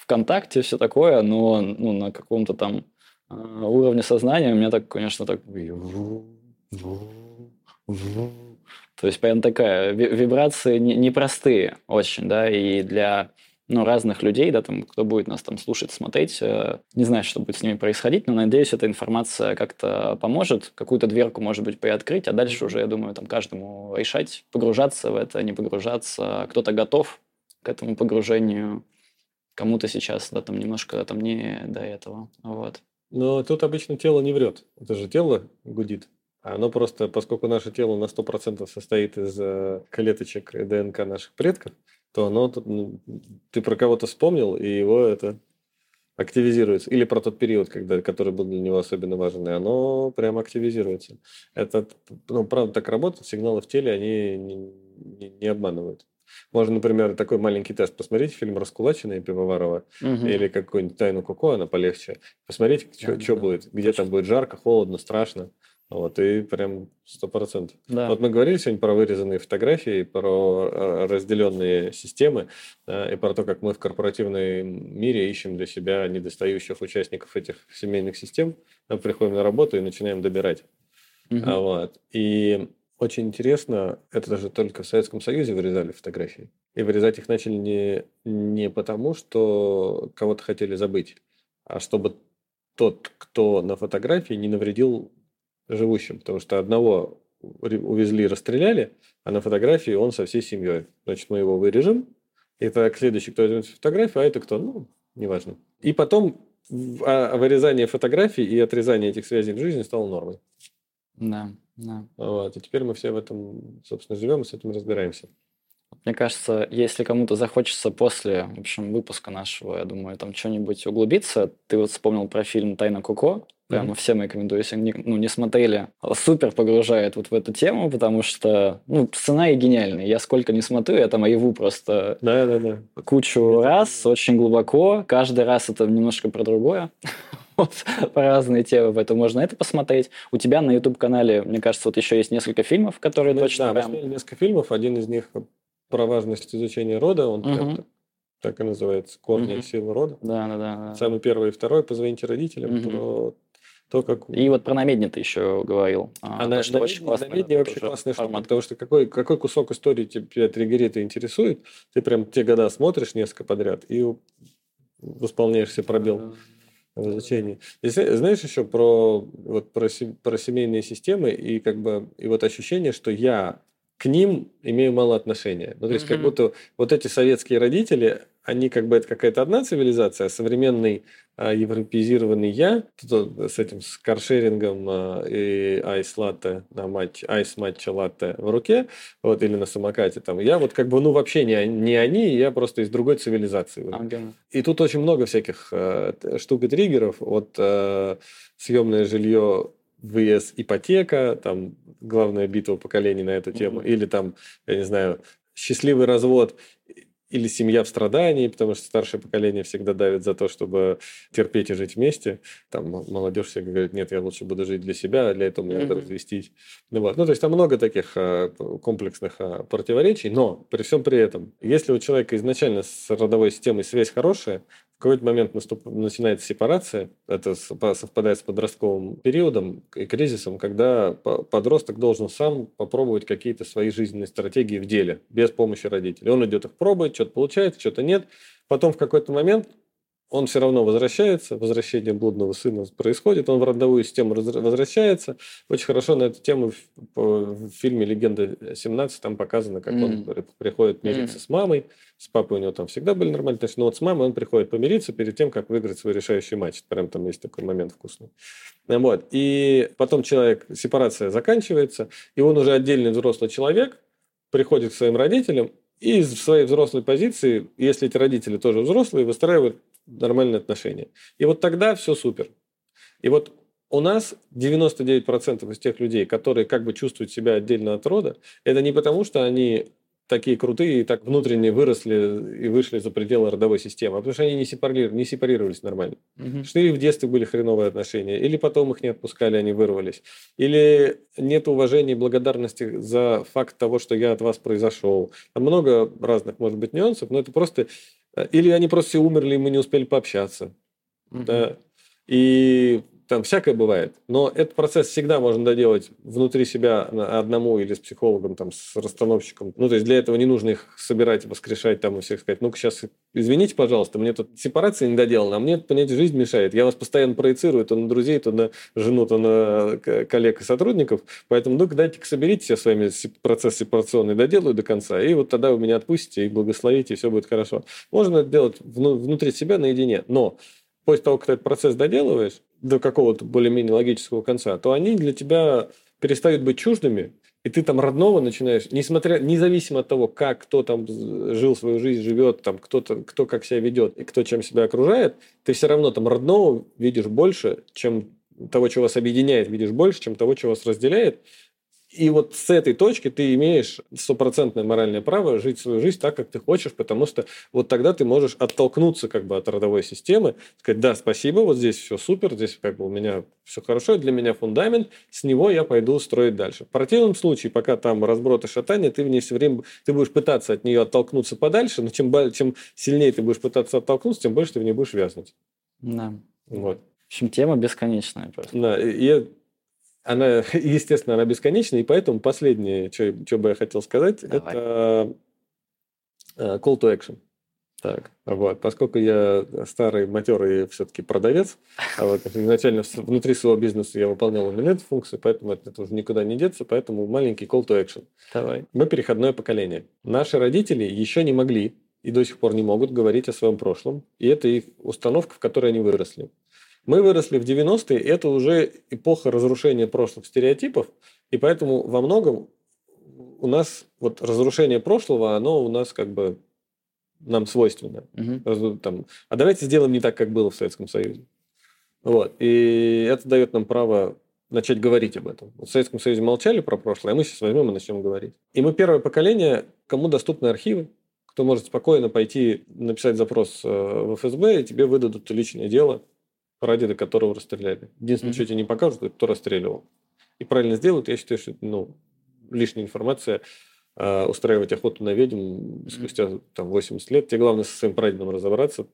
ВКонтакте, все такое, но ну, на каком-то там э, уровне сознания у меня так, конечно, так... То есть прям такая, вибрации непростые очень, да, и для ну, разных людей, да, там, кто будет нас там слушать, смотреть, э, не знаю, что будет с ними происходить, но надеюсь, эта информация как-то поможет, какую-то дверку, может быть, приоткрыть, а дальше уже, я думаю, там каждому решать, погружаться в это, не погружаться. Кто-то готов к этому погружению, кому-то сейчас, да, там немножко там не до этого, вот. Но тут обычно тело не врет. Это же тело гудит. А оно просто, поскольку наше тело на 100% состоит из э, клеточек ДНК наших предков, то оно, ты про кого-то вспомнил, и его это активизируется. Или про тот период, когда, который был для него особенно важен, и оно прямо активизируется. Это, ну, правда, так работает, сигналы в теле, они не, не, не обманывают. Можно, например, такой маленький тест посмотреть, фильм «Раскулаченные» Пивоварова угу. или какую-нибудь «Тайну Коко», она полегче. Посмотреть, что, да, да. будет, где Точно. там будет жарко, холодно, страшно. Вот, и прям сто процентов. Да. Вот мы говорили сегодня про вырезанные фотографии, про э, разделенные системы, да, и про то, как мы в корпоративном мире ищем для себя недостающих участников этих семейных систем. Мы приходим на работу и начинаем добирать. Угу. Вот. И очень интересно, это даже только в Советском Союзе вырезали фотографии. И вырезать их начали не, не потому, что кого-то хотели забыть, а чтобы тот, кто на фотографии, не навредил живущим. Потому что одного увезли, расстреляли, а на фотографии он со всей семьей. Значит, мы его вырежем, и тогда следующий, кто возьмет фотографию, а это кто? Ну, неважно. И потом а, вырезание фотографий и отрезание этих связей в жизни стало нормой. Да. Да. Вот. И теперь мы все в этом, собственно, живем и с этим разбираемся. Мне кажется, если кому-то захочется после, в общем, выпуска нашего, я думаю, там что-нибудь углубиться, ты вот вспомнил про фильм «Тайна Коко», Прямо mm-hmm. всем рекомендую, если не, ну, не смотрели. Супер погружает вот в эту тему, потому что ну, сценарий гениальный. Я сколько не смотрю, я там его просто да, да, да. кучу это раз, очень глубоко. Каждый раз это немножко про другое. *laughs* вот, по разные темы, поэтому можно это посмотреть. У тебя на YouTube-канале, мне кажется, вот еще есть несколько фильмов, которые точно да, прям... несколько фильмов, один из них про важность изучения рода, он угу. так, так и называется, корни угу. силы рода. Да, да, да. Самый первый и второй, позвоните родителям, угу. про то, как... И вот про намедни ты еще говорил. А, а на, что очень классно. Намедни вообще классный формат, потому что какой, какой кусок истории тебя триггерит и интересует, ты прям те года смотришь несколько подряд и восполняешь себе пробел в изучении. Знаешь еще про, вот, про, про семейные системы и как бы и вот ощущение, что я к ним имею мало отношения. Ну, то есть, mm-hmm. как будто вот эти советские родители, они как бы это какая-то одна цивилизация, а современный а, европеизированный я то, с этим с каршерингом а, и айс латте на матч, айс матча латте в руке, вот или на самокате там, я вот как бы ну вообще не, не они, я просто из другой цивилизации. Okay. И тут очень много всяких э, штук и триггеров, вот э, съемное жилье vs ипотека, там главная битва поколений на эту тему, mm-hmm. или там, я не знаю, счастливый развод или семья в страдании, потому что старшее поколение всегда давит за то, чтобы терпеть и жить вместе. Там молодежь всегда говорит, нет, я лучше буду жить для себя, а для этого мне mm-hmm. надо развестись. Ну, вот. ну, то есть там много таких а, комплексных а, противоречий, но при всем при этом, если у человека изначально с родовой системой связь хорошая, какой-то момент наступ... начинается сепарация, это совпадает с подростковым периодом и кризисом, когда подросток должен сам попробовать какие-то свои жизненные стратегии в деле, без помощи родителей. Он идет их пробует, что-то получается, что-то нет. Потом в какой-то момент он все равно возвращается, возвращение блудного сына происходит, он в родовую систему возвращается. Очень хорошо на эту тему в, в фильме «Легенда 17» там показано, как mm. он приходит мириться mm. с мамой, с папой у него там всегда были нормальные отношения, но вот с мамой он приходит помириться перед тем, как выиграть свой решающий матч. Прям там есть такой момент вкусный. Вот. И потом человек, сепарация заканчивается, и он уже отдельный взрослый человек, приходит к своим родителям, и в своей взрослой позиции, если эти родители тоже взрослые, выстраивают нормальные отношения. И вот тогда все супер. И вот у нас 99% из тех людей, которые как бы чувствуют себя отдельно от рода, это не потому, что они такие крутые и так внутренне выросли и вышли за пределы родовой системы, а потому что они не, сепарировались, не сепарировались нормально. Угу. Что или в детстве были хреновые отношения, или потом их не отпускали, они вырвались, или нет уважения и благодарности за факт того, что я от вас произошел. Там много разных, может быть, нюансов, но это просто или они просто все умерли, и мы не успели пообщаться. Угу. Да. И там всякое бывает. Но этот процесс всегда можно доделать внутри себя одному или с психологом, там, с расстановщиком. Ну, то есть для этого не нужно их собирать, воскрешать там и всех сказать, ну-ка сейчас извините, пожалуйста, мне тут сепарация не доделана, а мне понятие жизнь мешает. Я вас постоянно проецирую то на друзей, то на жену, то на коллег и сотрудников. Поэтому ну-ка дайте-ка соберите все своими процесс сепарационный доделаю до конца, и вот тогда вы меня отпустите и благословите, и все будет хорошо. Можно это делать внутри себя наедине, но после того, как ты этот процесс доделываешь, до какого-то более-менее логического конца, то они для тебя перестают быть чуждыми, и ты там родного начинаешь, несмотря, независимо от того, как кто там жил свою жизнь, живет, там кто-то, кто как себя ведет и кто чем себя окружает, ты все равно там родного видишь больше, чем того, что вас объединяет, видишь больше, чем того, что вас разделяет. И вот с этой точки ты имеешь стопроцентное моральное право жить свою жизнь так, как ты хочешь, потому что вот тогда ты можешь оттолкнуться как бы от родовой системы, сказать, да, спасибо, вот здесь все супер, здесь как бы у меня все хорошо, для меня фундамент, с него я пойду строить дальше. В противном случае, пока там разброд и шатание, ты в ней все время, ты будешь пытаться от нее оттолкнуться подальше, но чем, чем сильнее ты будешь пытаться оттолкнуться, тем больше ты в ней будешь вязнуть. Да. Вот. В общем, тема бесконечная просто. Да, и она, *laughs* естественно, она бесконечна, и поэтому последнее, что, что бы я хотел сказать, Давай. это э, call to action. Так, вот, поскольку я старый, матерый все-таки продавец, *laughs* а вот изначально внутри своего бизнеса я выполнял именно эту функцию, поэтому это, это уже никуда не деться, поэтому маленький call to action. Давай. Мы переходное поколение. Наши родители еще не могли и до сих пор не могут говорить о своем прошлом, и это их установка, в которой они выросли. Мы выросли в 90-е, это уже эпоха разрушения прошлых стереотипов, и поэтому во многом у нас вот разрушение прошлого, оно у нас как бы нам свойственно. Угу. Там, а давайте сделаем не так, как было в Советском Союзе. Вот. И это дает нам право начать говорить об этом. В Советском Союзе молчали про прошлое, а мы сейчас возьмем и начнем говорить. И мы первое поколение, кому доступны архивы, кто может спокойно пойти написать запрос э, в ФСБ, и тебе выдадут личное дело прадеда которого расстреляли. Единственное, mm-hmm. что тебе не покажут, это кто расстреливал. И правильно сделают, я считаю, что ну, лишняя информация э, устраивать охоту на ведьм mm-hmm. спустя там, 80 лет. Тебе главное со своим прадедом разобраться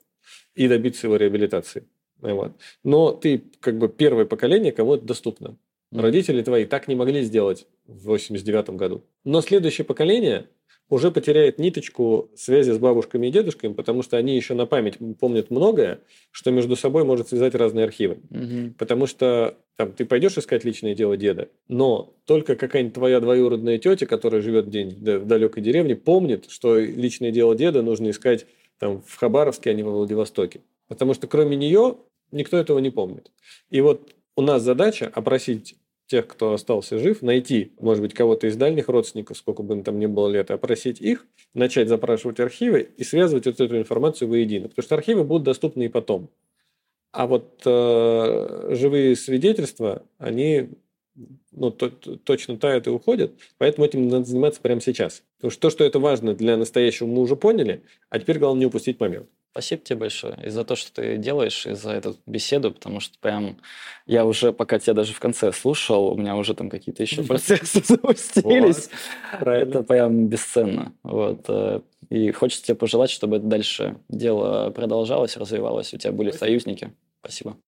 и добиться его реабилитации. Вот. Но ты как бы первое поколение, кому это доступно. Mm-hmm. Родители твои так не могли сделать в 89 году. Но следующее поколение уже потеряет ниточку связи с бабушками и дедушками, потому что они еще на память помнят многое, что между собой может связать разные архивы. Угу. Потому что там, ты пойдешь искать личное дело деда, но только какая-нибудь твоя двоюродная тетя, которая живет день в далекой деревне, помнит, что личное дело деда нужно искать там, в Хабаровске, а не во Владивостоке. Потому что кроме нее никто этого не помнит. И вот у нас задача опросить тех, кто остался жив, найти, может быть, кого-то из дальних родственников, сколько бы там ни было лет, опросить их, начать запрашивать архивы и связывать вот эту информацию воедино. Потому что архивы будут доступны и потом. А вот э, живые свидетельства, они ну, то, точно тают и уходят, поэтому этим надо заниматься прямо сейчас. Потому что то, что это важно для настоящего, мы уже поняли, а теперь главное не упустить момент. Спасибо тебе большое и за то, что ты делаешь, и за эту беседу, потому что прям я уже, пока тебя даже в конце слушал, у меня уже там какие-то еще процессы *laughs* запустились. это прям бесценно. Вот. Э, и хочется тебе пожелать, чтобы дальше дело продолжалось, развивалось, у тебя были союзники. Спасибо.